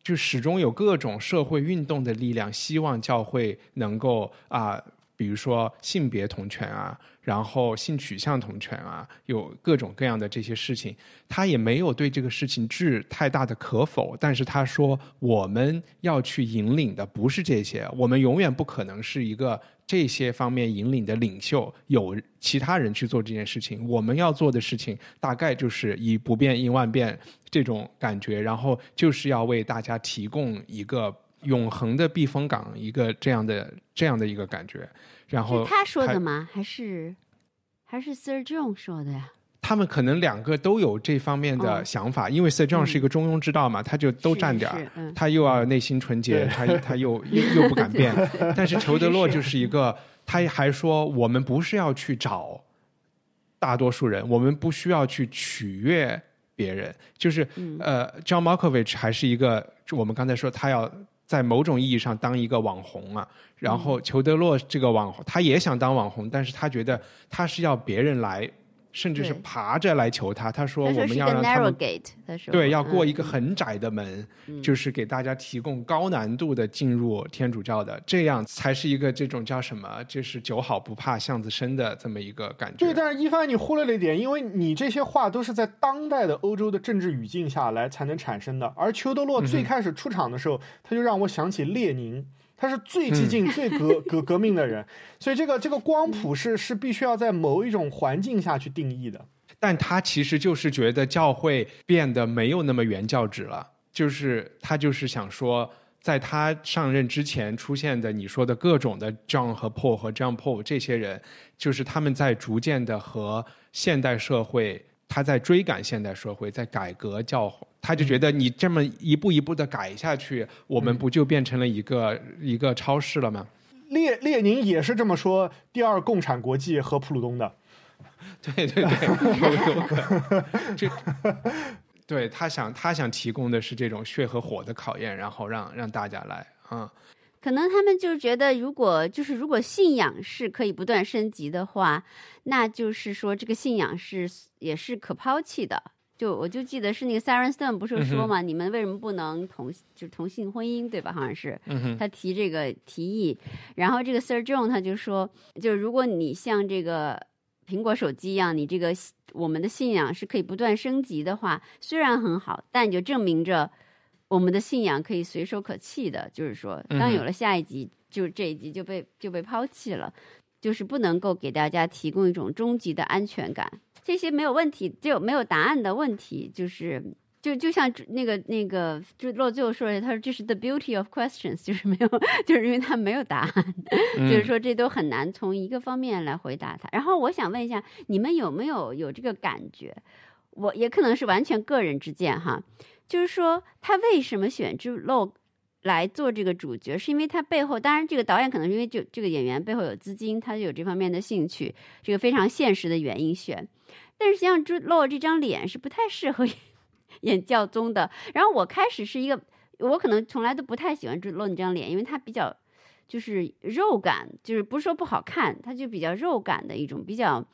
Speaker 2: 就始终有各种社会运动的力量，希望教会能够啊，比如说性别同权啊，然后性取向同权啊，有各种各样的这些事情。他也没有对这个事情置太大的可否，但是他说，我们要去引领的不是这些，我们永远不可能是一个。这些方面引领的领袖有其他人去做这件事情，我们要做的事情大概就是以不变应万变这种感觉，然后就是要为大家提供一个永恒的避风港，一个这样的这样的一个感觉。然后
Speaker 4: 他说的吗？还是还是 Sir John 说的呀？
Speaker 2: 他们可能两个都有这方面的想法，因为 Sir John 是一个中庸之道嘛，他就都占点儿，他又要内心纯洁，他他又又又不敢变。但 是裘德洛就是一个，他还说我们不是要去找大多数人，我们不需要去取悦别人，就是呃，John Malkovich 还是一个，我们刚才说他要在某种意义上当一个网红啊，然后裘德洛这个网红他也想当网红，但是他觉得他是要别人来。甚至是爬着来求他，他说我们要让他们对要过一个很窄的门，就是给大家提供高难度的进入天主教的，这样才是一个这种叫什么，就是酒好不怕巷子深的这么一个感觉。
Speaker 3: 对，但是一帆你忽略了一点，因为你这些话都是在当代的欧洲的政治语境下来才能产生的，而裘德洛最开始出场的时候，他就让我想起列宁。他是最激进、最革 革革命的人，所以这个这个光谱是是必须要在某一种环境下去定义的。
Speaker 2: 但他其实就是觉得教会变得没有那么原教旨了，就是他就是想说，在他上任之前出现的你说的各种的 John 和 Paul 和 John Paul 这些人，就是他们在逐渐的和现代社会。他在追赶现代社会，在改革教，他就觉得你这么一步一步的改下去，我们不就变成了一个一个超市了吗？
Speaker 3: 列列宁也是这么说，第二共产国际和普鲁东的。
Speaker 2: 对对对，这，对他想他想提供的是这种血和火的考验，然后让让大家来啊。
Speaker 4: 可能他们就是觉得，如果就是如果信仰是可以不断升级的话，那就是说这个信仰是也是可抛弃的。就我就记得是那个 Sarah Stone 不是说嘛，你们为什么不能同就是同性婚姻对吧？好像是，他提这个提议，然后这个 Sir John 他就说，就是如果你像这个苹果手机一样，你这个我们的信仰是可以不断升级的话，虽然很好，但就证明着。我们的信仰可以随手可弃的，就是说，当有了下一集，就这一集就被就被抛弃了，就是不能够给大家提供一种终极的安全感。这些没有问题，就没有答案的问题，就是就就像那个那个，就洛最后说的，他说这是 the beauty of questions，就是没有，就是因为他没有答案，就是说这都很难从一个方面来回答他。然后我想问一下，你们有没有有这个感觉？我也可能是完全个人之见哈。就是说，他为什么选 Jude Law 来做这个主角？是因为他背后，当然这个导演可能是因为就这个演员背后有资金，他就有这方面的兴趣，这个非常现实的原因选。但是实际上，Jude Law 这张脸是不太适合 演教宗的。然后我开始是一个，我可能从来都不太喜欢 Jude Law 这张脸，因为他比较就是肉感，就是不是说不好看，他就比较肉感的一种，比较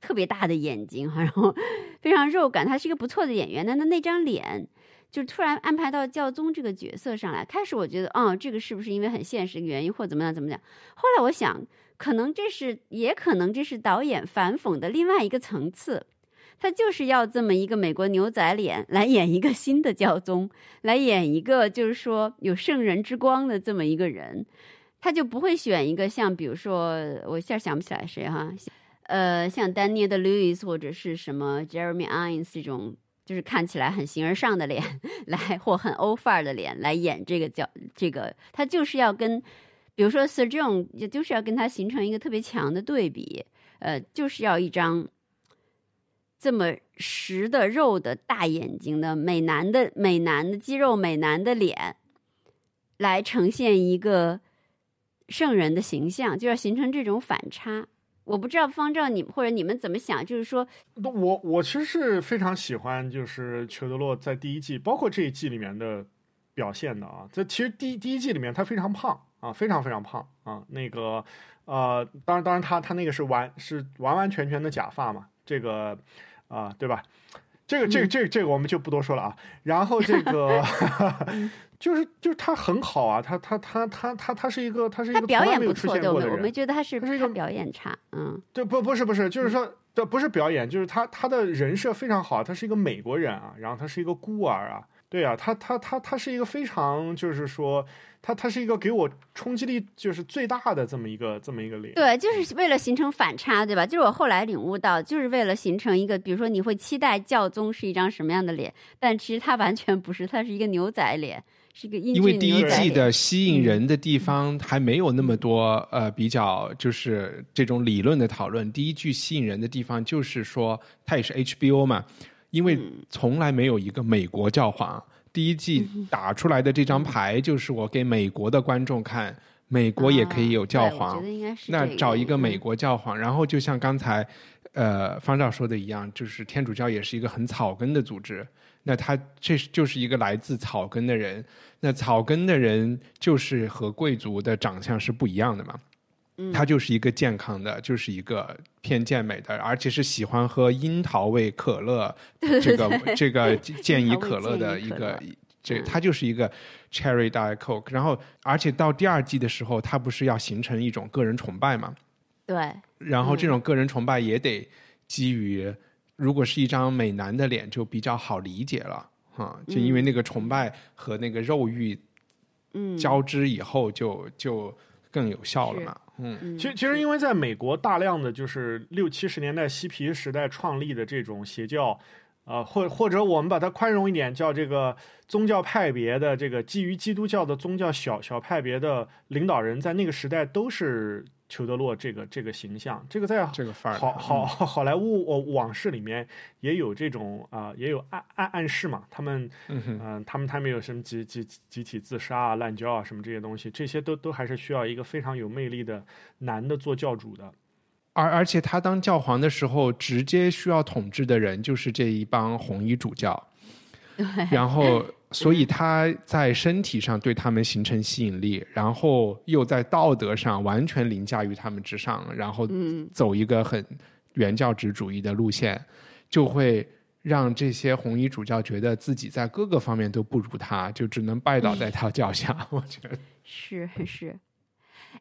Speaker 4: 特别大的眼睛哈，然后 非常肉感。他是一个不错的演员，但他那张脸。就突然安排到教宗这个角色上来。开始我觉得，哦，这个是不是因为很现实的原因，或怎么样怎么讲？后来我想，可能这是，也可能这是导演反讽的另外一个层次。他就是要这么一个美国牛仔脸来演一个新的教宗，来演一个就是说有圣人之光的这么一个人，他就不会选一个像比如说我一下想不起来谁哈，呃，像丹尼的 Lewis 或者是什么 Jeremy Irons 这种。就是看起来很形而上的脸 来，或很欧范儿的脸来演这个角这个，他就是要跟，比如说 Sir John，也就是要跟他形成一个特别强的对比，呃，就是要一张这么实的肉的大眼睛的美男的美男的肌肉美男的脸，来呈现一个圣人的形象，就要形成这种反差。我不知道方丈你或者你们怎么想，就是说，
Speaker 3: 我我其实是非常喜欢就是裘德洛在第一季，包括这一季里面的表现的啊。这其实第第一季里面他非常胖啊，非常非常胖啊。那个呃，当然当然他他那个是完是完完全全的假发嘛，这个啊对吧？这个这个这个这个我们就不多说了啊。然后这个。就是就是他很好啊，他他他他他他是一个他是一个
Speaker 4: 表演不
Speaker 3: 错
Speaker 4: 的
Speaker 3: 人，
Speaker 4: 我没觉得他是
Speaker 3: 他是一个
Speaker 4: 表演差，嗯，
Speaker 3: 对不不是不是，就是说这不是表演，就是他他的人设非常好，他是一个美国人啊，然后他是一个孤儿啊，对啊，他他他他是一个非常就是说他他是一个给我冲击力就是最大的这么一个这么一个脸，
Speaker 4: 对，就是为了形成反差，对吧？就是我后来领悟到，就是为了形成一个，比如说你会期待教宗是一张什么样的脸，但其实他完全不是，他是一个牛仔脸。是个
Speaker 2: 因为第一季的吸引人的地方还没有那么多，呃，比较就是这种理论的讨论。第一句吸引人的地方就是说，它也是 HBO 嘛，因为从来没有一个美国教皇。第一季打出来的这张牌就是我给美国的观众看，美国也可以有教皇。那找一个美国教皇，然后就像刚才呃方照说的一样，就是天主教也是一个很草根的组织。那他这就是一个来自草根的人，那草根的人就是和贵族的长相是不一样的嘛，他就是一个健康的，就是一个偏健美的，而且是喜欢喝樱桃味可乐，这个这个健怡可乐的一个，这他就是一个 cherry diet coke，然后而且到第二季的时候，他不是要形成一种个人崇拜嘛，
Speaker 4: 对，
Speaker 2: 然后这种个人崇拜也得基于。如果是一张美男的脸，就比较好理解了，哈，就因为那个崇拜和那个肉欲，
Speaker 4: 嗯，
Speaker 2: 交织以后，就就更有效了嘛，
Speaker 3: 嗯，其实其实因为在美国，大量的就是六七十年代嬉皮时代创立的这种邪教，啊，或或者我们把它宽容一点，叫这个宗教派别的这个基于基督教的宗教小小派别的领导人，在那个时代都是。裘德洛这个这个形象，这个在
Speaker 2: 这个范儿
Speaker 3: 好好好莱坞往事里面也有这种啊，也有暗暗暗示嘛。他们嗯，他们他们有什么集集集体自杀啊、滥交啊什么这些东西，这些都都还是需要一个非常有魅力的男的做教主的。
Speaker 2: 而而且他当教皇的时候，直接需要统治的人就是这一帮红衣主教。
Speaker 4: 对，
Speaker 2: 然后。所以他在身体上对他们形成吸引力，然后又在道德上完全凌驾于他们之上，然后
Speaker 4: 嗯
Speaker 2: 走一个很原教旨主义的路线，就会让这些红衣主教觉得自己在各个方面都不如他，就只能拜倒在他脚下。我觉得，
Speaker 4: 是是。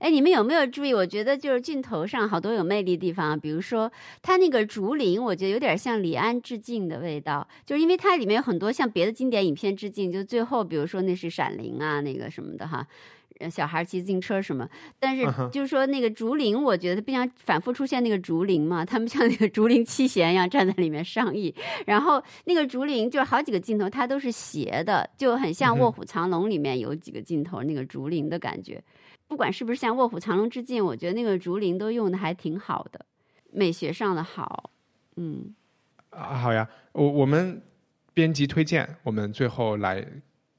Speaker 4: 哎，你们有没有注意？我觉得就是镜头上好多有魅力的地方，比如说它那个竹林，我觉得有点像李安致敬的味道，就是因为它里面有很多向别的经典影片致敬，就最后比如说那是《闪灵》啊，那个什么的哈，呃小孩骑自行车什么，但是就是说那个竹林，我觉得不想反复出现那个竹林嘛，他们像那个竹林七贤一样站在里面上映，然后那个竹林就是好几个镜头它都是斜的，就很像《卧虎藏龙》里面有几个镜头那个竹林的感觉。不管是不是像《卧虎藏龙》致敬，我觉得那个竹林都用的还挺好的，美学上的好。嗯，
Speaker 2: 啊，好呀，我我们编辑推荐，我们最后来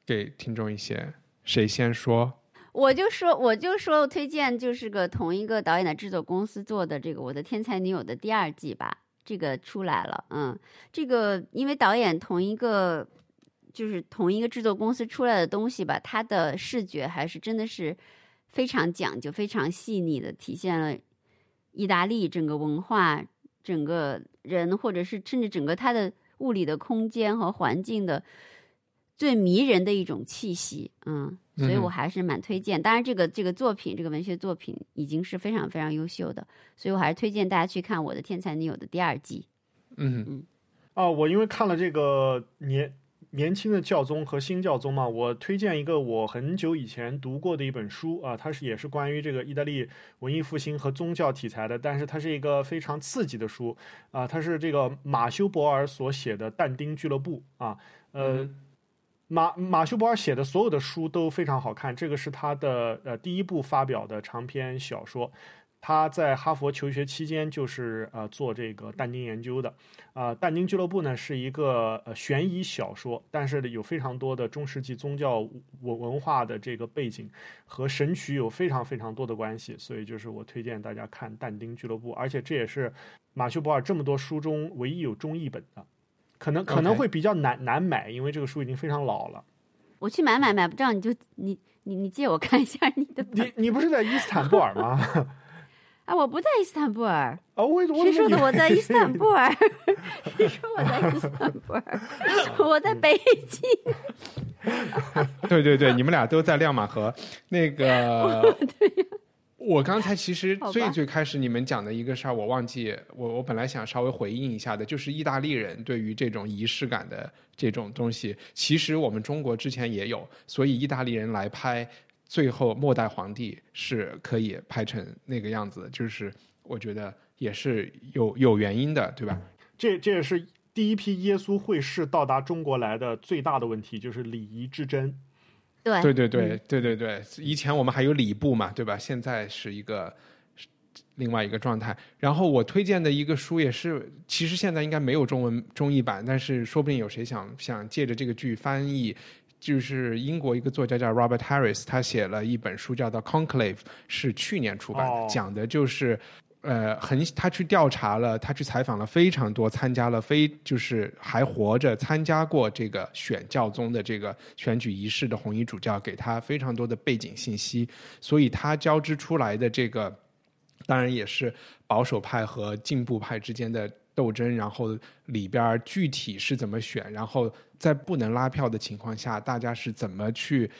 Speaker 2: 给听众一些，谁先说？
Speaker 4: 我就说，我就说推荐就是个同一个导演的制作公司做的这个《我的天才女友》的第二季吧，这个出来了。嗯，这个因为导演同一个就是同一个制作公司出来的东西吧，它的视觉还是真的是非常讲究、非常细腻的，体现了意大利整个文化、整个人，或者是甚至整个它的物理的空间和环境的最迷人的一种气息。嗯，所以我还是蛮推荐。当然，这个这个作品，这个文学作品已经是非常非常优秀的，所以我还是推荐大家去看《我的天才女友》的第二季。
Speaker 2: 嗯
Speaker 3: 啊，我因为看了这个年年轻的教宗和新教宗嘛，我推荐一个我很久以前读过的一本书啊，它是也是关于这个意大利文艺复兴和宗教题材的，但是它是一个非常刺激的书啊，它是这个马修博尔所写的《但丁俱乐部》啊，呃。马马修博尔写的所有的书都非常好看，这个是他的呃第一部发表的长篇小说。他在哈佛求学期间就是呃做这个但丁研究的，啊、但丁俱乐部呢是一个呃悬疑小说，但是有非常多的中世纪宗教文文化的这个背景和神曲有非常非常多的关系，所以就是我推荐大家看但丁俱乐部，而且这也是马修博尔这么多书中唯一有中译本的，可能可能会比较难难买，因为这个书已经非常老了。
Speaker 4: 我去买买买不着，你就你你你借我看一下你的
Speaker 3: 你你不是在伊斯坦布尔吗？
Speaker 4: 啊！我不在伊斯坦布尔，谁说的我在伊斯坦布尔？谁说我在伊斯坦布尔？我在北京。
Speaker 2: 对对对，你们俩都在亮马河。那个，我刚才其实最最开始你们讲的一个事儿，我忘记我我本来想稍微回应一下的，就是意大利人对于这种仪式感的这种东西，其实我们中国之前也有，所以意大利人来拍最后末代皇帝是可以拍成那个样子的，就是我觉得也是有有原因的，对吧？
Speaker 3: 这这也是第一批耶稣会士到达中国来的最大的问题，就是礼仪之争。
Speaker 4: 对
Speaker 2: 对对对对对对，以前我们还有礼部嘛，对吧？现在是一个另外一个状态。然后我推荐的一个书也是，其实现在应该没有中文中译版，但是说不定有谁想想借着这个剧翻译。就是英国一个作家叫 Robert Harris，他写了一本书叫做《Conclave》，是去年出版的，
Speaker 3: 哦。
Speaker 2: 讲的就是呃，很他去调查了，他去采访了非常多参加了非就是还活着参加过这个选教宗的这个选举仪式的红衣主教，给他非常多的背景信息，所以他交织出来的这个，当然也是保守派和进步派之间的斗争，然后里边儿具体是怎么选，然后在不能拉票的情况下，大家是怎么去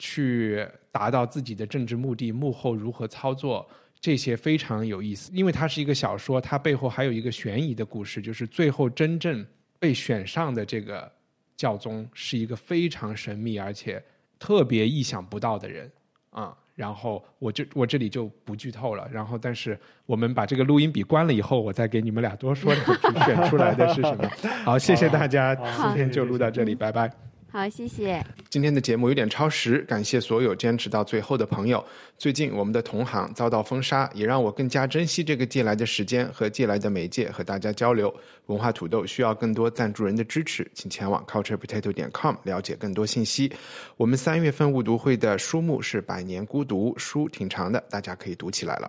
Speaker 2: 去达到自己的政治目的，幕后如何操作。这些非常有意思，因为它是一个小说，它背后还有一个悬疑的故事，就是最后真正被选上的这个教宗是一个非常神秘而且特别意想不到的人啊。然后我就我这里就不剧透了，然后但是我们把这个录音笔关了以后，我再给你们俩多说两句，选出来的是什么？好，谢谢大家，今天就录到这里，拜拜。
Speaker 4: 好，谢谢。
Speaker 2: 今天的节目有点超时，感谢所有坚持到最后的朋友。最近我们的同行遭到封杀，也让我更加珍惜这个借来的时间和借来的媒介和大家交流。文化土豆需要更多赞助人的支持，请前往 culturepotato 点 com 了解更多信息。我们三月份误读会的书目是《百年孤独》，书挺长的，大家可以读起来了。